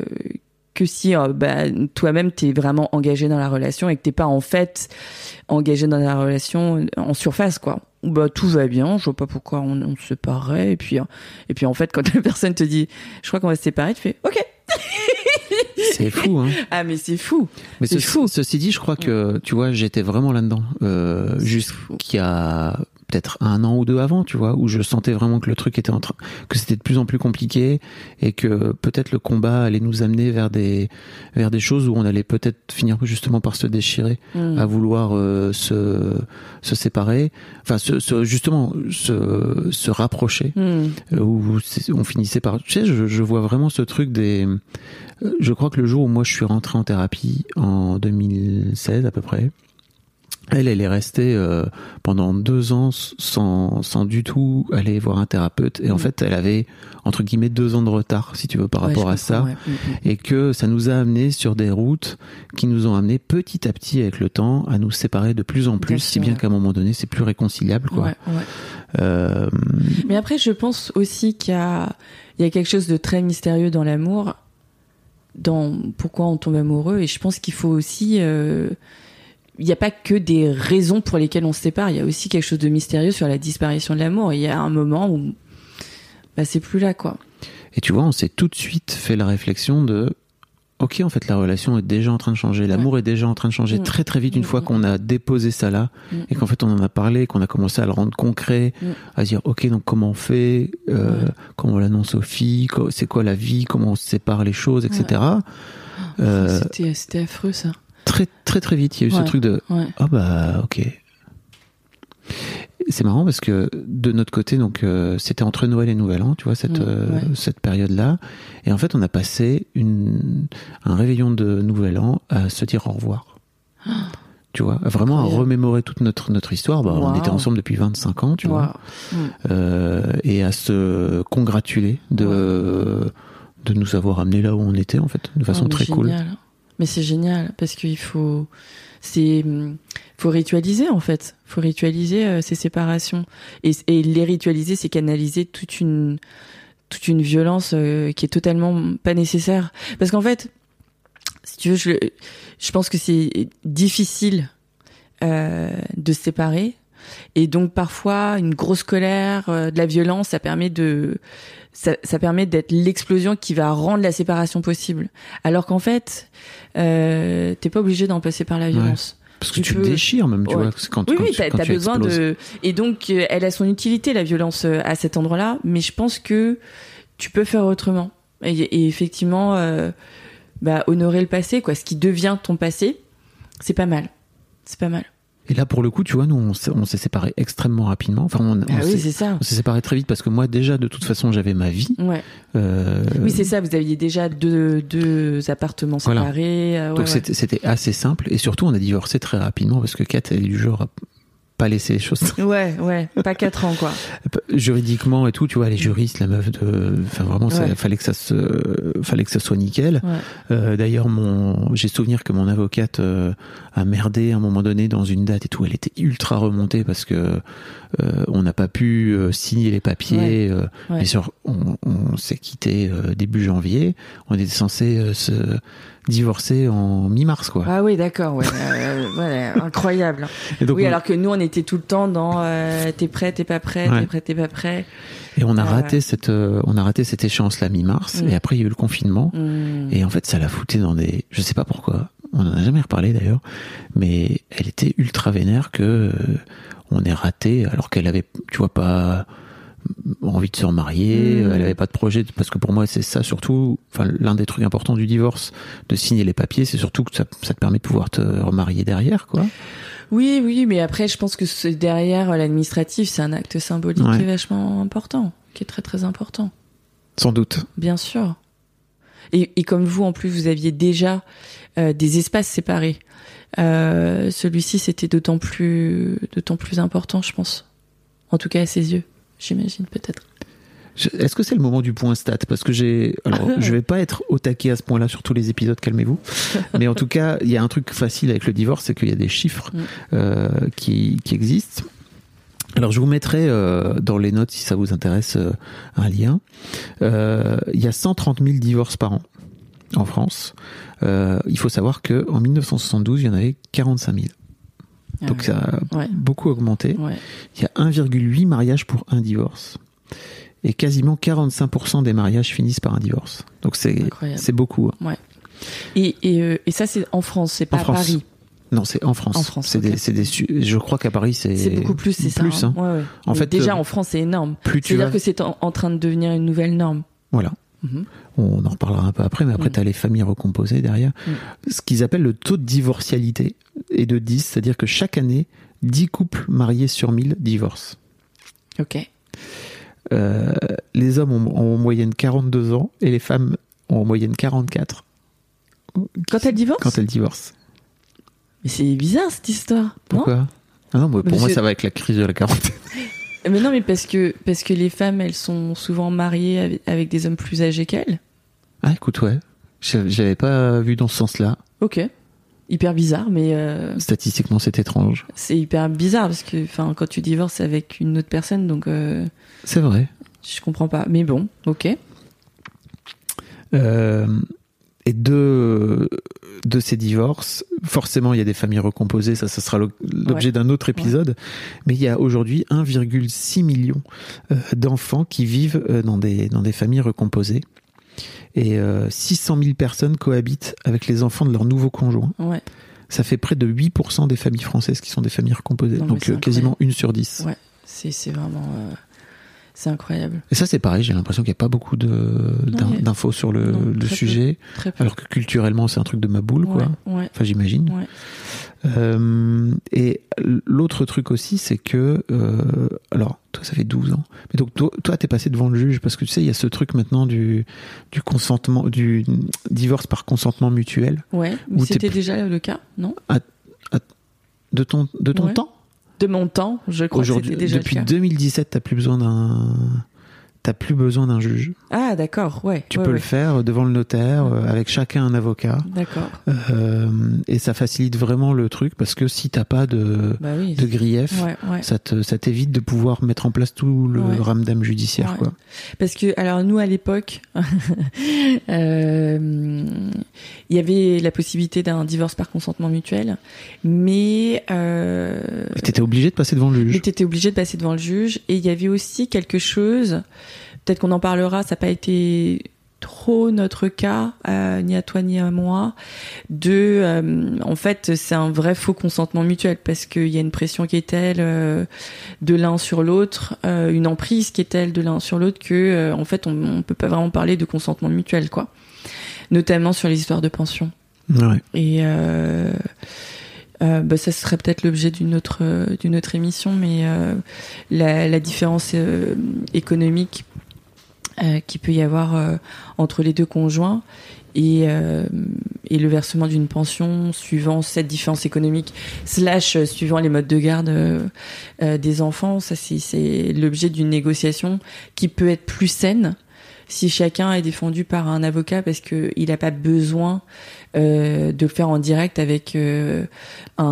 que si bah, toi-même t'es vraiment engagé dans la relation et que t'es pas en fait engagé dans la relation en surface quoi. Bah tout va bien, je vois pas pourquoi on, on se séparerait et puis euh, et puis en fait quand la (laughs) personne te dit je crois qu'on va se séparer, tu fais ok. (laughs) C'est fou hein. Ah mais c'est fou. Mais C'est fou. ceci dit je crois que tu vois j'étais vraiment là dedans euh, a peut-être un an ou deux avant, tu vois, où je sentais vraiment que le truc était en train, que c'était de plus en plus compliqué et que peut-être le combat allait nous amener vers des, vers des choses où on allait peut-être finir justement par se déchirer, Mm. à vouloir euh, se, se séparer, enfin, se, se- justement, se, se rapprocher, Mm. euh, où on finissait par, tu sais, je, je vois vraiment ce truc des, euh, je crois que le jour où moi je suis rentré en thérapie en 2016 à peu près, elle, elle est restée euh, pendant deux ans sans, sans du tout aller voir un thérapeute. Et en Mm. fait, elle avait, entre guillemets, deux ans de retard, si tu veux, par Ouais, rapport à ça. ouais. Mm, mm. Et que ça nous a amené sur des routes qui nous ont amené petit à petit, avec le temps, à nous séparer de plus en plus, Bien si sûr, bien ouais. qu'à un moment donné, c'est plus réconciliable, quoi. Ouais, ouais. Euh, Mais après, je pense aussi qu'il y a, il y a quelque chose de très mystérieux dans l'amour, dans pourquoi on tombe amoureux. Et je pense qu'il faut aussi, euh, il n'y a pas que des raisons pour lesquelles on se sépare. Il y a aussi quelque chose de mystérieux sur la disparition de l'amour. Il y a un moment où, bah, c'est plus là, quoi. Et tu vois, on s'est tout de suite fait la réflexion de Ok, en fait, la relation est déjà en train de changer, l'amour est déjà en train de changer Mm. très très vite une Mm, fois qu'on a déposé ça là Mm. et qu'en fait on en a parlé, qu'on a commencé à le rendre concret, à dire ok, donc comment on fait, euh, comment on l'annonce aux filles, c'est quoi la vie, comment on se sépare les choses, etc. Euh, c'était affreux, ça. Très très très vite, il y a eu ce truc de Ouais. ah bah ok. C'est marrant parce que de notre côté, donc euh, c'était entre Noël et Nouvel An, tu vois cette Mm, euh, cette période-là, et en fait on a passé une un réveillon de Nouvel An à se dire au revoir. (gasps) Tu vois, vraiment à remémorer toute notre notre histoire. Bah, On était ensemble depuis 25 ans, tu vois. Mm. euh, et à se congratuler de de nous avoir amenés là où on était en fait, de façon Oh, très cool. Mais c'est génial parce qu'il faut, c'est, faut ritualiser en fait. Faut ritualiser euh, ces séparations et, et les ritualiser, c'est canaliser toute une, toute une violence euh, qui est totalement pas nécessaire. Parce qu'en fait, si tu veux, je, je pense que c'est difficile euh, de se séparer Et donc parfois une grosse colère, euh, de la violence, ça permet de ça, ça permet d'être l'explosion qui va rendre la séparation possible. Alors qu'en fait, euh, t'es pas obligé d'en passer par la violence. Parce que Tu tu, peux- déchires même, tu Ouais. vois. Quand, Oui, quand oui, tu- quand tu besoin exploses. de. Et donc, euh, elle a son utilité, la violence, euh, à cet endroit-là. Mais je pense que tu peux faire autrement. Et, et effectivement, euh, bah, honorer le passé, quoi. Ce qui devient ton passé, c'est pas mal. C'est pas mal. Et là, pour le coup, tu vois, nous, on s'est, on s'est séparés extrêmement rapidement. Enfin, on, on Ah oui, s'est, c'est ça. on s'est séparés très vite parce que moi, déjà, de toute façon, j'avais ma vie. Ouais. Euh, Oui, c'est ça. Vous aviez déjà deux, deux appartements Voilà. séparés. euh, ouais, donc ouais. c'était, c'était assez simple. Et surtout, on a divorcé très rapidement parce que Kat, elle est du genre pas laisser les choses (laughs) Ouais, ouais. Pas quatre ans, quoi. juridiquement et tout. Tu vois, elle est juriste, la meuf de. Enfin, vraiment, ça, Ouais. fallait que ça se, fallait que ça soit nickel. Ouais. Euh, d'ailleurs, mon, j'ai souvenir que mon avocate euh, a merdé à un moment donné dans une date et tout. Elle était ultra remontée parce que on n'a pas pu euh, signer les papiers. euh, Ouais. Bien sûr, on, on s'est quitté euh, début janvier. On était censé euh, se divorcer en mi-mars, quoi. Ah oui, d'accord. Ouais. Euh, (laughs) incroyable. Et donc, oui, on- alors que nous, on était tout le temps dans euh, t'es prêt, t'es pas prêt, Ouais. t'es prêt, t'es pas prêt. et on a raté cette, euh, on a raté cette échéance là mi-mars. Mm. Et après, il y a eu le confinement. Hmm. Et en fait, ça l'a fouté dans des, je sais pas pourquoi. On en a jamais reparlé d'ailleurs, mais elle était ultra vénère que euh, on est raté alors qu'elle avait, tu vois, pas envie de se remarier, Mm. elle avait pas de projet parce que pour moi c'est ça surtout enfin l'un des trucs importants du divorce de signer les papiers c'est surtout que ça, ça te permet de pouvoir te remarier derrière quoi Oui, oui, mais après, je pense que ce- derrière euh, l'administratif, c'est un acte symbolique Ouais. qui est vachement important, qui est très très important, sans doute bien sûr. Et, et comme vous, en plus, vous aviez déjà euh, des espaces séparés. Euh, Celui-ci, c'était d'autant plus, d'autant plus important, je pense. En tout cas, à ses yeux, j'imagine peut-être. Est-ce que c'est le moment du point stat? Parce que j'ai. Alors, (laughs) je vais pas être au taquet à ce point-là sur tous les épisodes, calmez-vous. (laughs) Mais en tout cas, il y a un truc facile avec le divorce, c'est qu'il y a des chiffres Mm. euh, qui, qui existent. Alors, je vous mettrai euh, dans les notes, si ça vous intéresse, euh, un lien. Euh, Il y a 130 000 divorces par an en France. Euh, il faut savoir que en 1972, il y en avait 45 000. Donc, ça a Ah Ouais. beaucoup augmenté. Ouais. Il y a 1,8 mariages pour un divorce. Et quasiment 45% des mariages finissent par un divorce. Donc c'est beaucoup. hein. Et, et, euh, et ça, c'est en France, c'est pas En à France. Paris? Non, c'est en France. En France, C'est ok. des, des je crois qu'à Paris c'est C'est beaucoup plus, c'est ça. Plus, hein. hein. Ouais, ouais. En Mais fait, déjà euh, en France, c'est énorme. Plus tu C'est-à-dire vas, que c'est en, en train de devenir une nouvelle norme. voilà. Mhm. On en reparlera un peu après, mais après Mm. tu as les familles recomposées derrière. Mm. Ce qu'ils appellent le taux de divorcialité est de 10, c'est-à-dire que chaque année, 10 couples mariés sur 1000 divorcent. Ok. Euh, les hommes ont, ont en moyenne 42 ans et les femmes ont en moyenne 44 Quand elle divorce quand elles divorcent. Mais c'est bizarre cette histoire. non? Pourquoi? Ah non, mais pour moi ça va avec la crise de la quarantaine. (laughs) Mais non, mais parce que, parce que les femmes, elles sont souvent mariées avec, avec des hommes plus âgés qu'elles. Ah écoute ouais, J'avais- pas vu dans ce sens-là. Ok. Hyper bizarre, mais euh, Statistiquement c'est étrange. c'est hyper bizarre parce que enfin, quand tu divorces avec une autre personne, donc euh, C'est vrai. je comprends pas. Mais bon, ok. Euh, et de, de ces divorces, forcément, il y a des familles recomposées, ça, ça sera l'o- l'objet Ouais. d'un autre épisode, mais il y a aujourd'hui 1,6 million euh, d'enfants qui vivent euh, dans, des, dans des familles recomposées. Et euh, 600 000 personnes cohabitent avec les enfants de leur nouveau conjoint. Ouais. Ça fait près de 8% des familles françaises qui sont des familles recomposées. Non, Donc euh, quasiment une sur 10. Ouais. C'est, c'est vraiment. euh, c'est incroyable. Et ça, c'est pareil, j'ai l'impression qu'il n'y a pas beaucoup d'infos sur le, non, le sujet. Très peu. Alors que culturellement, c'est un truc de ma boule, quoi. Ouais, Enfin, j'imagine. ouais. Euh, et l'autre truc aussi, c'est que, euh, alors, toi, ça fait 12 ans. Mais donc, toi, t'es passé devant le juge parce que tu sais, il y a ce truc maintenant du, du consentement, du divorce par consentement mutuel. Ouais, mais c'était déjà le cas, non? De ton, de ton temps? De mon temps, je crois que Aujourd'hui, déjà depuis le cas. 2017, t'as plus besoin d'un, t'as plus besoin d'un juge. Ah, d'accord, ouais. Tu ouais, peux ouais. le faire devant le notaire, euh, avec chacun un avocat. D'accord. Euh, et ça facilite vraiment le truc parce que si t'as pas de, Bah oui. de grief, Ouais, ça te, ça t'évite de pouvoir mettre en place tout le ramdam judiciaire, quoi. Parce que, alors nous, à l'époque, (laughs) euh, il y avait la possibilité d'un divorce par consentement mutuel, mais t'étais obligé de passer devant le mais juge. t'étais obligé de passer devant le juge. Et il y avait aussi quelque chose, peut-être qu'on en parlera, ça n'a pas été trop notre cas, euh, ni à toi ni à moi, de, euh, en fait, c'est un vrai faux consentement mutuel parce qu'il y a une pression qui est telle euh, de l'un sur l'autre, une emprise qui est telle de l'un sur l'autre que, en fait, on, on peut pas vraiment parler de consentement mutuel, quoi. Notamment sur les histoires de pension. Ouais. Et bah, ça serait peut-être l'objet d'une autre d'une autre émission, mais la, la différence économique euh, qui peut y avoir euh, entre les deux conjoints et, euh, et le versement d'une pension suivant cette différence économique slash euh, suivant les modes de garde euh, des enfants, ça c'est l'objet d'une négociation qui peut être plus saine si chacun est défendu par un avocat parce que il n'a pas besoin euh, de le faire en direct avec euh, un,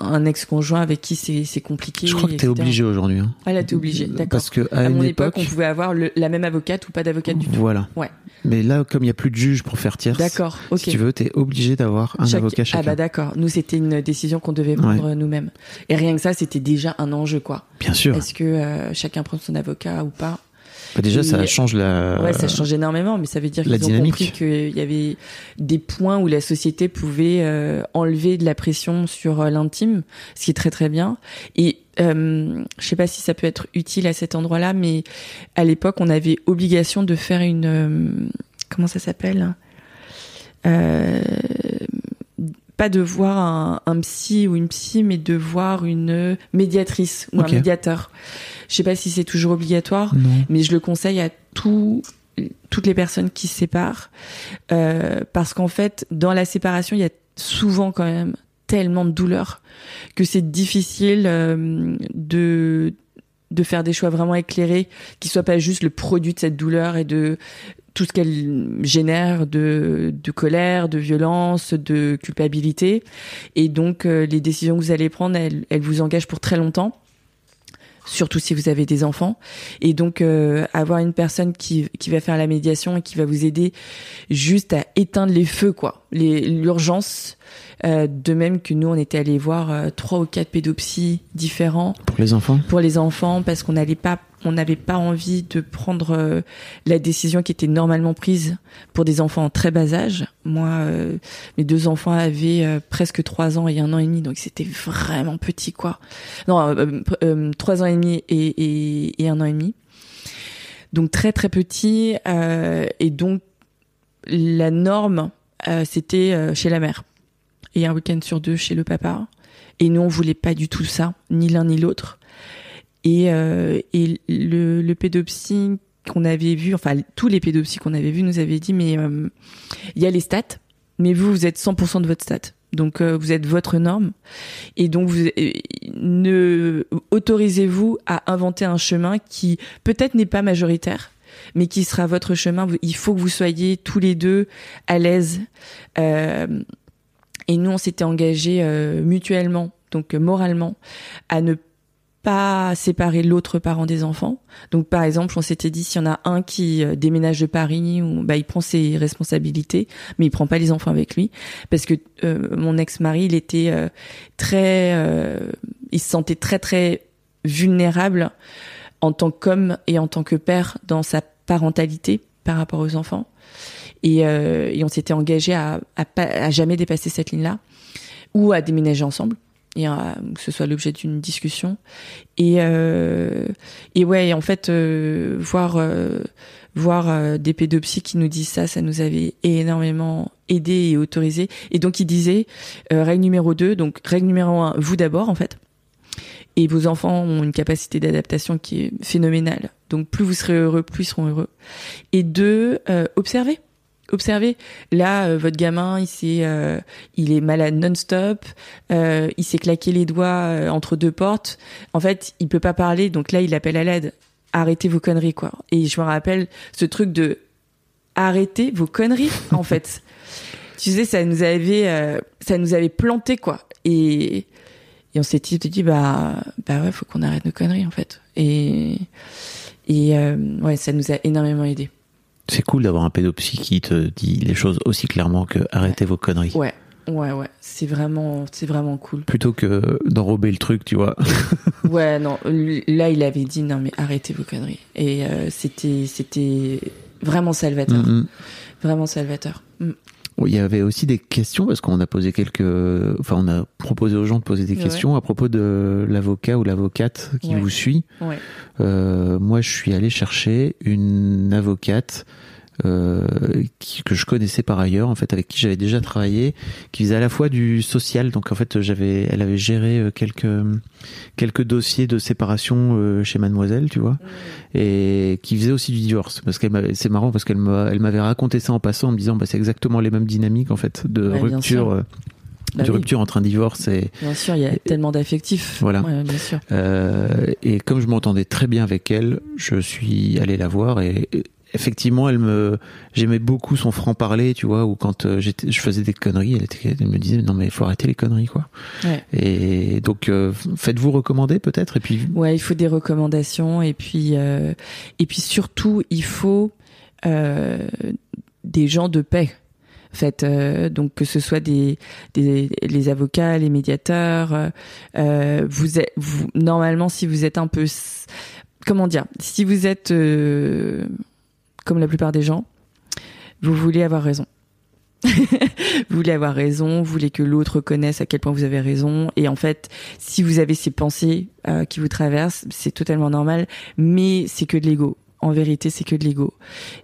un ex-conjoint avec qui c'est compliqué. Je crois que t'es obligé aujourd'hui. Hein. Ah là, t'es obligé, d'accord. Parce que à, mon époque, époque, on pouvait avoir le- la même avocate ou pas d'avocate du tout. voilà. Ouais. Mais là, comme il y a plus de juge pour faire tierce, D'accord, si tu veux, t'es obligé d'avoir un Chaque- avocat Ah chacun. bah d'accord. Nous, c'était une décision qu'on devait prendre nous-mêmes. Et rien que ça, c'était déjà un enjeu, quoi. Bien sûr. Est-ce que euh, chacun prend son avocat ou pas? Bah, déjà, ça change la. Ouais, ça change énormément, mais ça veut dire qu'ils ont compris qu'il y avait des points où la société pouvait euh, enlever de la pression sur euh, l'intime, ce qui est très très bien. Et euh, je sais pas si ça peut être utile à cet endroit-là, mais à l'époque, on avait obligation de faire une euh, comment ça s'appelle euh, pas de voir un, un psy ou une psy, mais de voir une médiatrice ou un médiateur. Je sais pas si c'est toujours obligatoire, Non. mais je le conseille à tout, toutes les personnes qui se séparent euh, parce qu'en fait dans la séparation il y a souvent quand même tellement de douleur que c'est difficile euh, de de faire des choix vraiment éclairés qui soient pas juste le produit de cette douleur et de tout ce qu'elle génère de, de colère, de violence, de culpabilité. Et donc, euh, les décisions que vous allez prendre, elles, elles vous engagent pour très longtemps surtout si vous avez des enfants. Et donc, euh, avoir une personne qui, qui va faire la médiation et qui va vous aider juste à éteindre les feux, quoi, l'urgence. Euh, de même que nous, on était allés voir euh, trois ou quatre pédopsies différents Pour les enfants? Pour les enfants parce qu'on n'allait pas on n'avait pas envie de prendre euh, la décision qui était normalement prise pour des enfants en très bas âge. Moi, euh, mes deux enfants avaient euh, presque trois ans et un an et demi, donc c'était vraiment petit, quoi. Non, euh, euh, trois ans et demi et, et, et un an et demi. Donc très très petit, euh, et donc la norme, euh, c'était euh, chez la mère et un week-end sur deux chez le papa. Et nous, on voulait pas du tout ça, ni l'un ni l'autre. Et, euh, et le, le pédopsie qu'on avait vu, enfin tous les pédopsies qu'on avait vus nous avaient dit, mais euh, il y a les stats, mais vous, vous êtes 100% de votre stat. Donc euh, vous êtes votre norme. Et donc vous euh, ne autorisez-vous à inventer un chemin qui peut-être n'est pas majoritaire, mais qui sera votre chemin. Il faut que vous soyez tous les deux à l'aise. Euh, et nous, on s'était engagés euh, mutuellement, donc euh, moralement, à ne pas séparer l'autre parent des enfants. Donc, par exemple, on s'était dit, s'il y en a un qui euh, déménage de Paris, ou, bah, il prend ses responsabilités, mais il prend pas les enfants avec lui, parce que euh, mon ex-mari, il était très, il se sentait très très vulnérable en tant qu'homme et en tant que père dans sa parentalité par rapport aux enfants. Et, euh, et on s'était engagé à, à, à jamais dépasser cette ligne-là, ou à déménager ensemble, et à- que ce soit l'objet d'une discussion. Et, euh, et ouais, en fait, euh, voir, euh, voir euh, des pédopsies qui nous disent ça, ça nous avait énormément aidé et autorisé. Et donc, il disait, euh, règle numéro 2, donc règle numéro 1, vous d'abord, en fait. Et vos enfants ont une capacité d'adaptation qui est phénoménale. Donc, plus vous serez heureux, plus ils seront heureux. Et deux, euh, observez observez. Là, euh, votre gamin, il s'est, euh, il est malade non-stop. euh, il s'est claqué les doigts entre deux portes. En fait, il peut pas parler, donc là, il appelle à l'aide. Arrêtez vos conneries, quoi. Et je me rappelle ce truc de arrêtez vos conneries, en (laughs) fait. Tu sais, ça nous avait, ça nous avait planté, quoi. Et, et on s'est dit, dit, bah, bah ouais, faut qu'on arrête nos conneries, en fait. Et, et ouais, ça nous a énormément aidé. C'est cool d'avoir un pédopsie qui te dit les choses aussi clairement que arrêtez vos conneries. Ouais, Ouais, ouais, c'est vraiment, c'est vraiment cool. Plutôt que d'enrober le truc, tu vois. (laughs) ouais, non, là, il avait dit non, mais arrêtez vos conneries. Et euh, c'était, c'était vraiment salvateur. Mm, Vraiment salvateur. Mm. Il y avait aussi des questions parce qu'on a posé quelques, enfin, on a proposé aux gens de poser des Ouais. questions à propos de l'avocat ou l'avocate qui Ouais. vous suit. Ouais. Euh, moi, je suis allé chercher une avocate euh, qui, que je connaissais par ailleurs, en fait, avec qui j'avais déjà travaillé, qui faisait à la fois du social. Donc, en fait, j'avais, elle avait géré euh, quelques quelques dossiers de séparation euh, chez Mademoiselle, tu vois, et qui faisait aussi du divorce. Parce qu'elle, c'est marrant parce qu'elle elle m'avait raconté ça en passant en me disant, bah, c'est exactement les mêmes dynamiques en fait de Ouais, rupture, euh, Bah de oui. rupture entre un divorce et Bien sûr, il y a tellement d'affectifs. Voilà. Ouais, bien sûr. euh, et comme je m'entendais très bien avec elle, je suis allé la voir et et effectivement, elle me, j'aimais beaucoup son franc parler, tu vois, ou quand euh, j'étais, je faisais des conneries, elle, était, elle me disait non mais il faut arrêter les conneries quoi. Ouais. Et donc euh, faites-vous recommander peut-être et puis Ouais, il faut des recommandations et puis euh, et puis surtout il faut euh, des gens de paix. En fait, euh, donc que ce soit des, des les avocats, les médiateurs, vous êtes vous normalement si vous êtes un peu comment dire, si vous êtes euh, comme la plupart des gens, vous voulez avoir raison. (laughs) vous voulez avoir raison, vous voulez que l'autre connaisse à quel point vous avez raison. Et en fait, si vous avez ces pensées euh, qui vous traversent, c'est totalement normal, mais c'est que de l'ego. En vérité, c'est que de l'ego.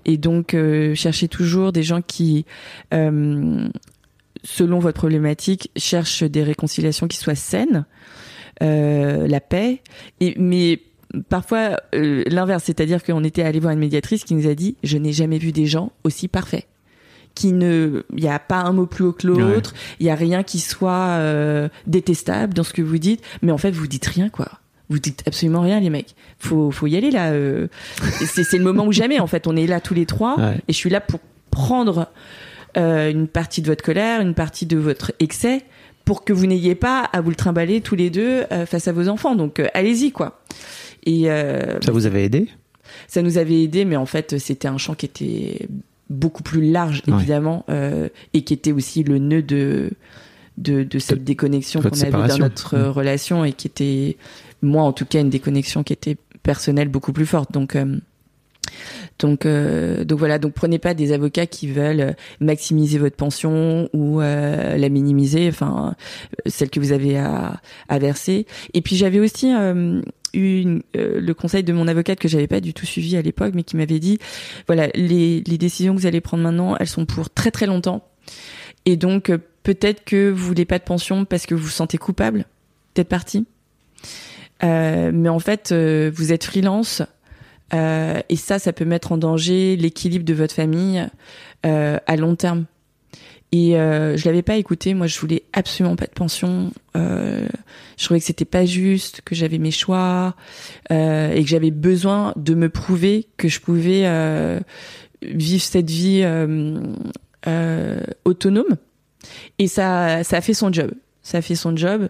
Et donc, euh, cherchez toujours des gens qui, euh, selon votre problématique, cherchent des réconciliations qui soient saines, euh, la paix. Mais parfois euh, l'inverse, c'est-à-dire qu'on était allé voir une médiatrice qui nous a dit je n'ai jamais vu des gens aussi parfaits. Qui ne, il n'y a pas un mot plus haut que l'autre, il y a rien qui soit euh, détestable dans ce que vous dites, mais en fait vous dites rien quoi. Vous dites absolument rien les mecs. Faut faut y aller là. euh. C'est c'est le moment où jamais en fait. On est là tous les trois Ouais. et je suis là pour prendre euh, une partie de votre colère, une partie de votre excès pour que vous n'ayez pas à vous le trimballer tous les deux euh, face à vos enfants. Donc euh, allez-y quoi. Et euh, ça vous avait aidé? Ça nous avait aidé, mais en fait, c'était un champ qui était beaucoup plus large, évidemment, euh, et qui était aussi le nœud de de, de cette De déconnexion qu'on avait dans notre Mm. relation et qui était, moi en tout cas, une déconnexion qui était personnelle beaucoup plus forte. Donc euh, donc, euh, donc voilà. Donc prenez pas des avocats qui veulent maximiser votre pension ou euh, la minimiser, enfin celle que vous avez à, à verser. Et puis j'avais aussi euh, euh, le conseil de mon avocate que j'avais pas du tout suivi à l'époque, mais qui m'avait dit voilà les, décisions que vous allez prendre maintenant, elles sont pour très très longtemps. Et donc euh, peut-être que vous voulez pas de pension parce que vous vous sentez coupable d'être parti. Euh, mais en fait, euh, vous êtes freelance. Et ça, ça peut mettre en danger l'équilibre de votre famille à long terme. Et euh, je l'avais pas écouté. Moi, je voulais absolument pas de pension. Euh, je trouvais que c'était pas juste, que j'avais mes choix euh, et que j'avais besoin de me prouver que je pouvais euh, vivre cette vie euh, euh, autonome. Et ça, ça a fait son job. Ça a fait son job.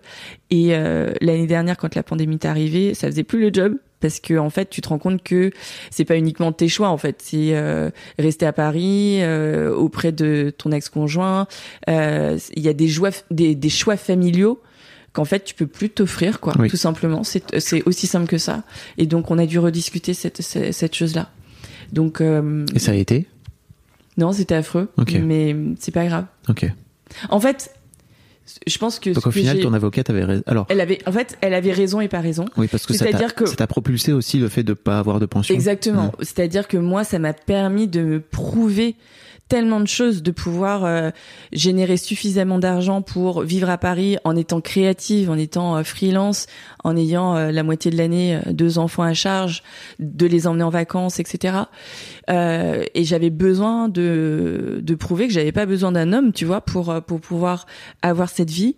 Et l'année dernière, quand la pandémie est arrivée, ça faisait plus le job parce que en fait, tu te rends compte que c'est pas uniquement tes choix. En fait, c'est euh, rester à Paris euh, auprès de ton ex-conjoint. Euh, Il y a des, joies, des, des choix familiaux qu'en fait tu peux plus t'offrir quoi Oui. tout simplement c'est c'est aussi simple que ça et donc on a dû rediscuter cette cette, cette chose là donc euh, Et ça a été? Non c'était affreux Ok. mais c'est pas grave Ok. en fait je pense que Donc au final, ton avocate avait raison. Alors, elle avait en fait elle avait raison et pas raison oui, parce que C'est-à-dire que- ça t'a propulsé aussi le fait de pas avoir de pension. Exactement. C'est-à-dire que moi, ça m'a permis de me prouver tellement de choses, de pouvoir euh, générer suffisamment d'argent pour vivre à Paris en étant créative, en étant euh, freelance, en ayant euh, la moitié de l'année euh, deux enfants à charge, de les emmener en vacances, etc. Euh, et j'avais besoin de, de prouver que j'avais pas besoin d'un homme, tu vois, pour pour pouvoir avoir cette vie.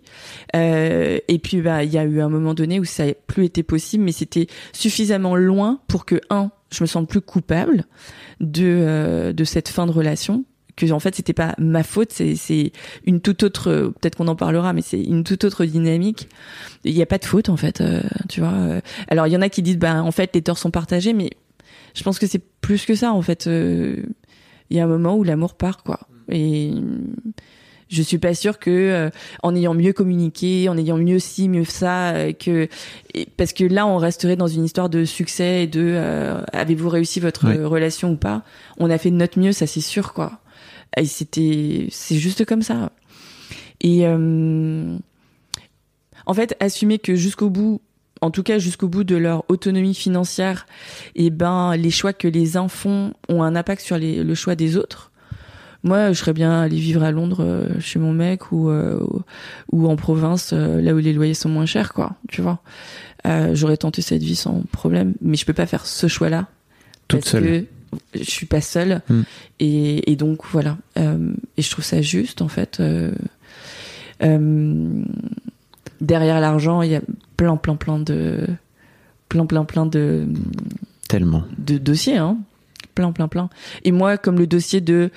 Et puis bah il y a eu un moment donné où ça n'a plus été possible, mais c'était suffisamment loin pour que un, je me sente plus coupable de euh, de cette fin de relation que en fait c'était pas ma faute c'est c'est une toute autre peut-être qu'on en parlera mais c'est une toute autre dynamique il y a pas de faute en fait euh, tu vois euh. alors il y en a qui disent bah en fait les torts sont partagés mais je pense que c'est plus que ça en fait Euh, il y a un moment où l'amour part quoi et Je suis pas sûre que euh, en ayant mieux communiqué, en ayant mieux ci, mieux ça, euh, que parce que là on resterait dans une histoire de succès et de euh, avez-vous réussi votre relation ou pas? On a fait de notre mieux, ça c'est sûr quoi. Et c'était c'est juste comme ça. Et en fait, assumer que jusqu'au bout en tout cas jusqu'au bout de leur autonomie financière, et eh ben les choix que les uns font ont un impact sur les, le choix des autres. Moi, je serais bien aller vivre à Londres euh, chez mon mec ou euh, ou en province, euh, là où les loyers sont moins chers, quoi. Tu vois. J'aurais tenté cette vie sans problème, mais je peux pas faire ce choix-là toute parce seule. Que je suis pas seule hmm. et, et, donc voilà. et je trouve ça juste en fait. derrière l'argent, il y a plein, plein, plein de, plein, plein, plein de, tellement de dossiers, hein. Plein, plein, plein. Et moi, comme le dossier de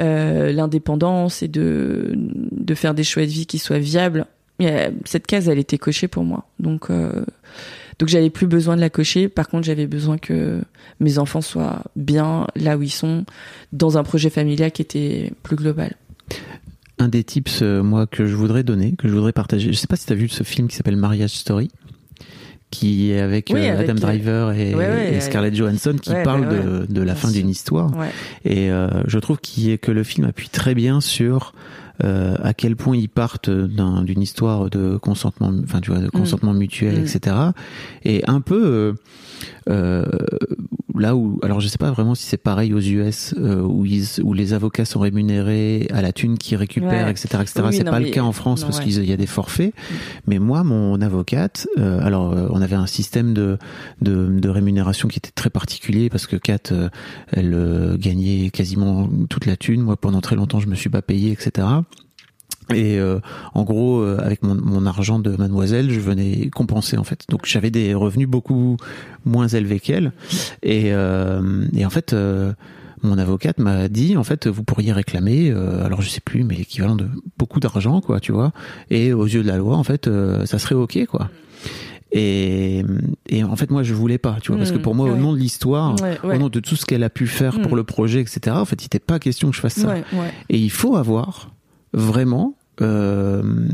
euh, l'indépendance et de de faire des choix de vie qui soient viables, cette case, elle était cochée pour moi. Donc, euh, donc j'avais plus besoin de la cocher. Par contre, j'avais besoin que mes enfants soient bien là où ils sont, dans un projet familial qui était plus global un des tips, euh, moi, que je voudrais donner, que je voudrais partager. Je sais pas si tu as vu ce film qui s'appelle Marriage Story qui est avec, euh, Adam Driver et, Scarlett Johansson qui parle de, de, la fin d'une histoire. Et euh, je trouve que le film appuie très bien sur euh, à quel point ils partent d'une histoire de consentement, enfin tu vois, de mm. consentement mutuel, mm. etc. Et un peu euh, euh, là où, alors je sais pas vraiment si c'est pareil aux US où, ils, où les avocats sont rémunérés à la thune qu'ils récupèrent, etc., etc. c'est pas le cas en France parce qu'il y a des forfaits. Mm. Mais moi, mon avocate, alors on avait un système de, de, de rémunération qui était très particulier parce que Kat, elle gagnait quasiment toute la thune. Moi, pendant très longtemps, je me suis pas payé, etc. Et euh, en gros, euh, avec mon, mon, argent de mademoiselle, je venais compenser en fait. Donc j'avais des revenus beaucoup moins élevés qu'elle. Et, euh, et en fait, mon avocate m'a dit en fait, vous pourriez réclamer, alors je sais plus, mais l'équivalent de beaucoup d'argent, quoi, tu vois. Et aux yeux de la loi, en fait, ça serait ok, quoi. Et, et, en fait, moi, je voulais pas, tu vois, parce que pour moi, au nom de l'histoire, au nom de tout ce qu'elle a pu faire pour mm. le projet, etc., en fait, il n'était pas question que je fasse ça. Et il faut avoir vraiment euh,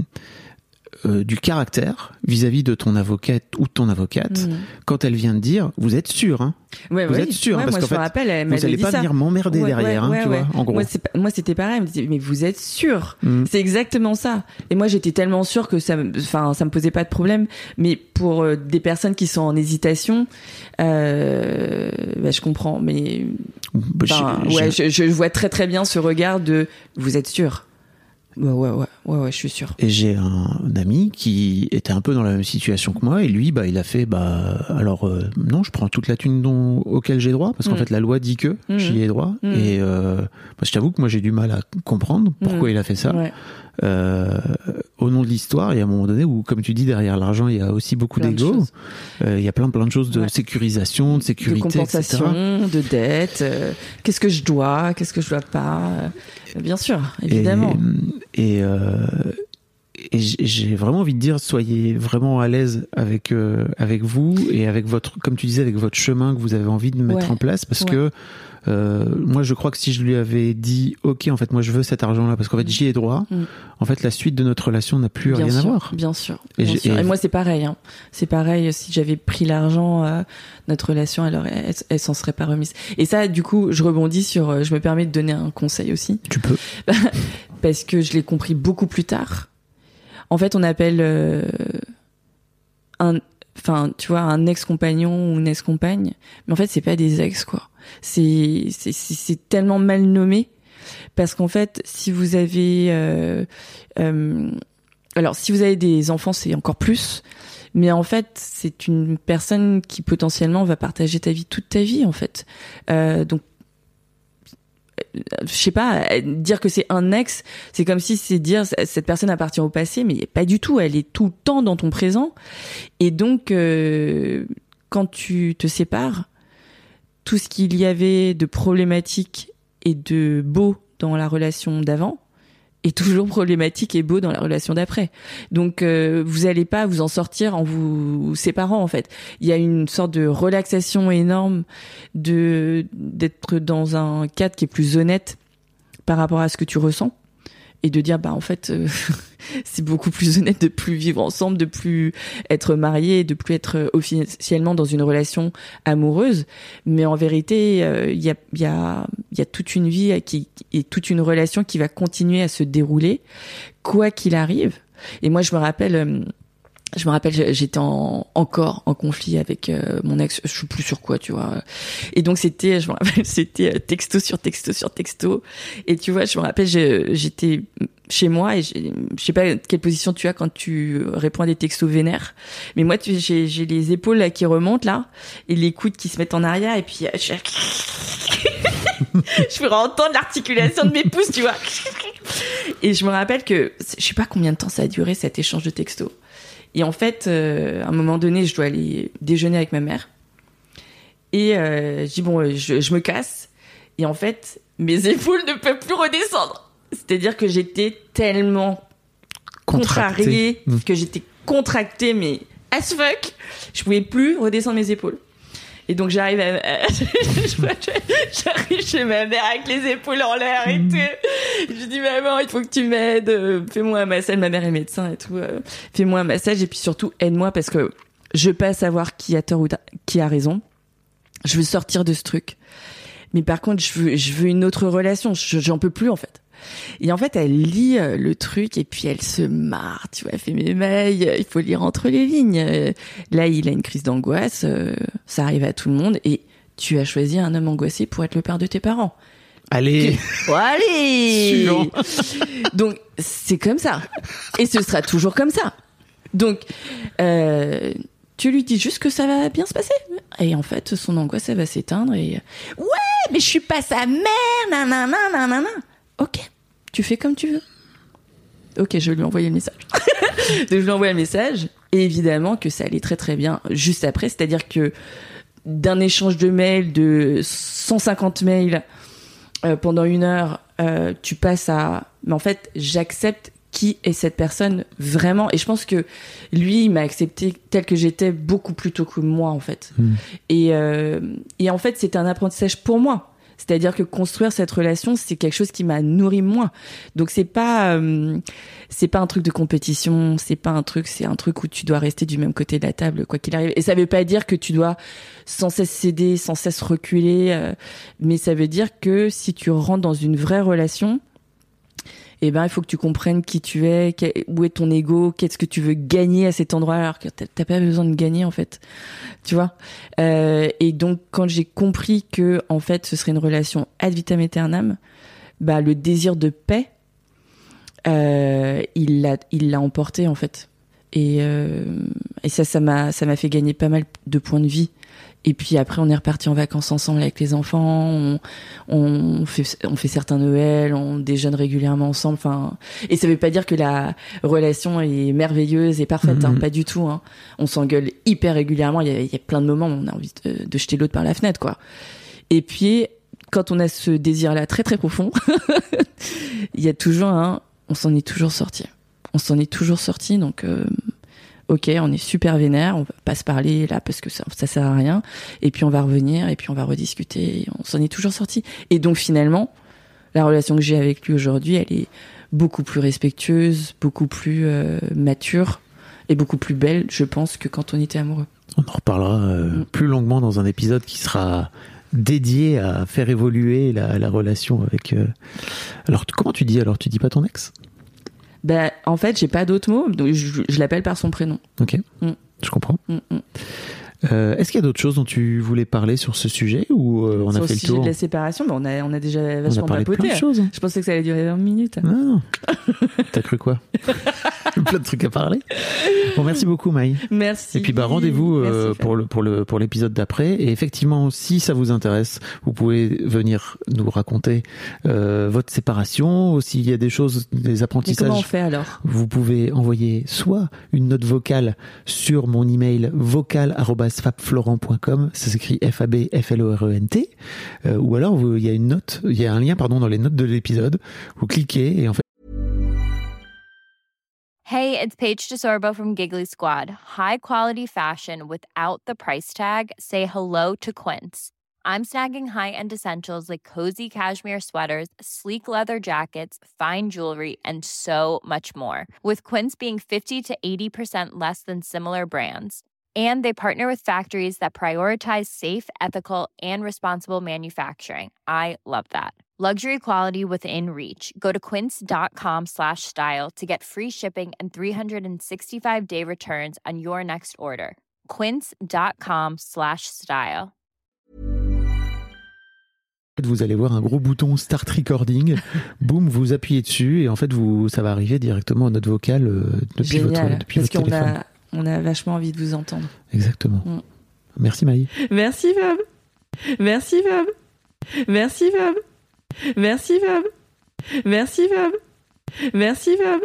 euh, du caractère vis-à-vis de ton avocate ou de ton avocate mm. quand elle vient de dire vous êtes sûr hein. Vous êtes sûr parce qu'en fait rappelle, vous n'allez pas venir m'emmerder derrière hein, tu vois en gros. Moi c'était pareil elle me disait mais vous êtes sûr. Mm. c'est exactement ça. Et moi j'étais tellement sûr que ça enfin ça me posait pas de problème. Mais pour euh, des personnes qui sont en hésitation euh, bah, je comprends mais bah, ouais je, je vois très très bien ce regard de vous êtes sûr ouais, ouais, ouais, ouais, je suis sûr. Et j'ai un, ami qui était un peu dans la même situation que moi, et lui, bah, il a fait, bah, alors, euh, non, je prends toute la thune dont, auquel j'ai droit, parce qu'en mm. fait, la loi dit que mm. j'y ai droit, mm. et euh, bah, je t'avoue que moi, j'ai du mal à comprendre pourquoi il a fait ça. Ouais. Euh, au nom de l'histoire et à un moment donné où, comme tu dis, derrière l'argent, il y a aussi beaucoup d'ego. Euh, il y a plein plein de choses de sécurisation, de sécurité, de compensation, de dette. Euh, qu'est-ce que je dois, qu'est-ce que je dois pas. bien sûr, évidemment. Et, et j'ai vraiment envie de dire soyez vraiment à l'aise avec avec vous et avec votre comme tu disais avec votre chemin que vous avez envie de mettre en place parce que euh, moi, je crois que si je lui avais dit, ok, en fait, moi, je veux cet argent-là parce qu'en fait, j'y ai droit. Mm. En fait, la suite de notre relation n'a plus rien à voir. Bien sûr. Et, moi, c'est pareil. Hein. C'est pareil. Si j'avais pris l'argent, euh, notre relation, alors, elle, elle, s'en serait pas remise. Et ça, du coup, je rebondis sur. Euh, je me permets de donner un conseil aussi. Tu peux. (laughs) parce que je l'ai compris beaucoup plus tard. En fait, on appelle un enfin tu vois un ex-compagnon ou une ex-compagne mais en fait c'est pas des ex quoi. C'est c'est tellement mal nommé parce qu'en fait si vous avez euh, euh, alors si vous avez des enfants c'est encore plus mais en fait c'est une personne qui potentiellement va partager ta vie toute ta vie en fait. Euh, donc je sais pas, dire que c'est un ex, c'est comme si c'est dire cette personne appartient au passé, mais pas du tout. Elle est tout le temps dans ton présent. Et donc, euh, quand tu te sépares, tout ce qu'il y avait de problématique et de beau dans la relation d'avant, est toujours problématique et beau dans la relation d'après. Donc euh, vous allez pas vous en sortir en vous séparant en fait. Il y a une sorte de relaxation énorme de d'être dans un cadre qui est plus honnête par rapport à ce que tu ressens et de dire bah en fait euh, (laughs) c'est beaucoup plus honnête de plus vivre ensemble, de plus être marié, de plus être officiellement dans une relation amoureuse. Mais en vérité, euh, il y, a, y, a, y a toute une vie qui et toute une relation qui va continuer à se dérouler quoi qu'il arrive. Et moi, je me rappelle euh, je me rappelle, j'étais en, encore en conflit avec euh, mon ex, je suis plus sur quoi, tu vois. Et donc c'était, je me rappelle, (laughs) c'était euh, texto sur texto sur texto. Et tu vois, je me rappelle, j'étais chez moi et je sais pas quelle position tu as quand tu réponds à des textos vénères. Mais moi, j'ai les épaules là qui remontent là et les coudes qui se mettent en arrière et puis euh, (laughs) je, je pourrais entendre l'articulation de mes pouces, tu vois. Et je me rappelle que je sais pas combien de temps ça a duré cet échange de textos. Et en fait, euh, à un moment donné, je dois aller déjeuner avec ma mère. Et euh, je dis, bon, euh, je, me casse. Et en fait, mes (laughs) épaules ne peuvent plus redescendre. C'est-à-dire que j'étais tellement contrariée, mmh. que j'étais contractée, mais as fuck, je pouvais plus redescendre mes épaules. Et donc j'arrive à... (laughs) j'arrive chez ma mère avec les épaules en l'air et mm. tout. Je dis maman, il faut que tu m'aides, euh, fais-moi un massage. Ma mère est médecin et tout. Euh, fais-moi un massage et puis surtout aide-moi parce que je veux pas savoir qui a tort ou qui a raison. Je veux sortir de ce truc. Mais par contre, je veux, je veux une autre relation. J'en peux plus en fait. Et en fait, elle lit euh, le truc et puis elle se marre, tu vois, elle fait mes mails, il faut lire entre les lignes. Euh, là, il a une crise d'angoisse, euh, ça arrive à tout le monde et tu as choisi un homme angoissé pour être le père de tes parents. Allez. (laughs) allez. (laughs) Donc c'est comme ça et ce sera toujours comme ça. Donc euh, tu lui dis juste que ça va bien se passer. Et en fait, son angoisse, elle va s'éteindre et ouais, mais je suis pas sa mère, nanana, nanana. Ok, tu fais comme tu veux. Ok, je lui envoyer le message. (laughs) Donc je lui envoie le message. Et évidemment que ça allait très très bien juste après. C'est-à-dire que d'un échange de mails de 150 mails euh, pendant une heure, euh, tu passes à... Mais en fait, j'accepte qui est cette personne vraiment. Et je pense que lui, il m'a accepté tel que j'étais beaucoup plus tôt que moi, en fait. Hmm. Et, euh, et en fait, c'est un apprentissage pour moi. C'est-à-dire que construire cette relation, c'est quelque chose qui m'a nourri moi. Donc c'est pas euh, c'est pas un truc de compétition, c'est pas un truc, c'est un truc où tu dois rester du même côté de la table quoi qu'il arrive. Et ça veut pas dire que tu dois sans cesse céder, sans cesse reculer, euh, mais ça veut dire que si tu rentres dans une vraie relation, eh ben il faut que tu comprennes qui tu es, où est ton ego, qu'est-ce que tu veux gagner à cet endroit alors que t'as pas besoin de gagner en fait, tu vois? Euh, et donc quand j'ai compris que en fait ce serait une relation ad vitam aeternam, bah le désir de paix, euh, il l'a il l'a emporté en fait. Et, euh, et ça ça m'a ça m'a fait gagner pas mal de points de vie et puis après, on est reparti en vacances ensemble avec les enfants. On, on fait, on fait certains Noël, on déjeune régulièrement ensemble. Enfin, et ça veut pas dire que la relation est merveilleuse et parfaite, hein, mhm. pas du tout. Hein. On s'engueule hyper régulièrement. Il y, a, il y a plein de moments où on a envie de, de jeter l'autre par la fenêtre, quoi. Et puis, quand on a ce désir-là très très profond, (laughs) il y a toujours un, on s'en est toujours sorti. On s'en est toujours sorti, donc. Euh, ok, on est super vénère, on va pas se parler là parce que ça, ça sert à rien, et puis on va revenir, et puis on va rediscuter, et on s'en est toujours sorti. Et donc finalement, la relation que j'ai avec lui aujourd'hui, elle est beaucoup plus respectueuse, beaucoup plus euh, mature, et beaucoup plus belle, je pense, que quand on était amoureux. On en reparlera euh, mm. plus longuement dans un épisode qui sera dédié à faire évoluer la, la relation avec. Euh... Alors comment tu dis alors? Tu dis pas ton ex? Ben, en fait, j'ai pas d'autres mots, donc je, l'appelle par son prénom. Ok. Mm. Je comprends. Mm, mm. Euh, est-ce qu'il y a d'autres choses dont tu voulais parler sur ce sujet ou euh, on a fait le, tour sujet de la séparation, ben on a on a déjà vachement on a papoté. De choses. Je pensais que ça allait durer 20 minutes. Non. (laughs) T'as cru quoi (laughs) Plein de trucs à parler. Bon, merci beaucoup, Maï. Merci. Et puis, bah, rendez-vous euh, pour le pour le pour l'épisode d'après. Et effectivement, si ça vous intéresse, vous pouvez venir nous raconter euh, votre séparation, s'il y a des choses, des apprentissages. comment on fait alors? Vous pouvez envoyer soit une note vocale sur mon email vocal fabflorent.com, ça s'écrit F-A-B-F-L-O-R-E-N-T, euh, ou alors il y a une note, il y a un lien pardon dans les notes de l'épisode, vous cliquez et en fait Hey, it's Paige DeSorbo from Giggly Squad. High quality fashion without the price tag. Say hello to Quince. I'm snagging high-end essentials like cozy cashmere sweaters, sleek leather jackets, fine jewelry, and so much more. With Quince being 50 to 80% less than similar brands. And they partner with factories that prioritize safe, ethical, and responsible manufacturing. I love that. Luxury quality within reach. Go to quince.com slash style to get free shipping and 365 day returns on your next order. Quince.com slash style. Vous allez voir un gros bouton Start Recording. (laughs) Boum, vous appuyez dessus et en fait, vous, ça va arriver directement à notre vocal euh, depuis Génial, votre, euh, depuis parce votre téléphone. a, on a vachement envie de vous entendre. Exactement. Mm. Merci Maï. Merci Fab. Merci Fab. Merci Fab. Merci Fab. Merci Fab. Merci Fab.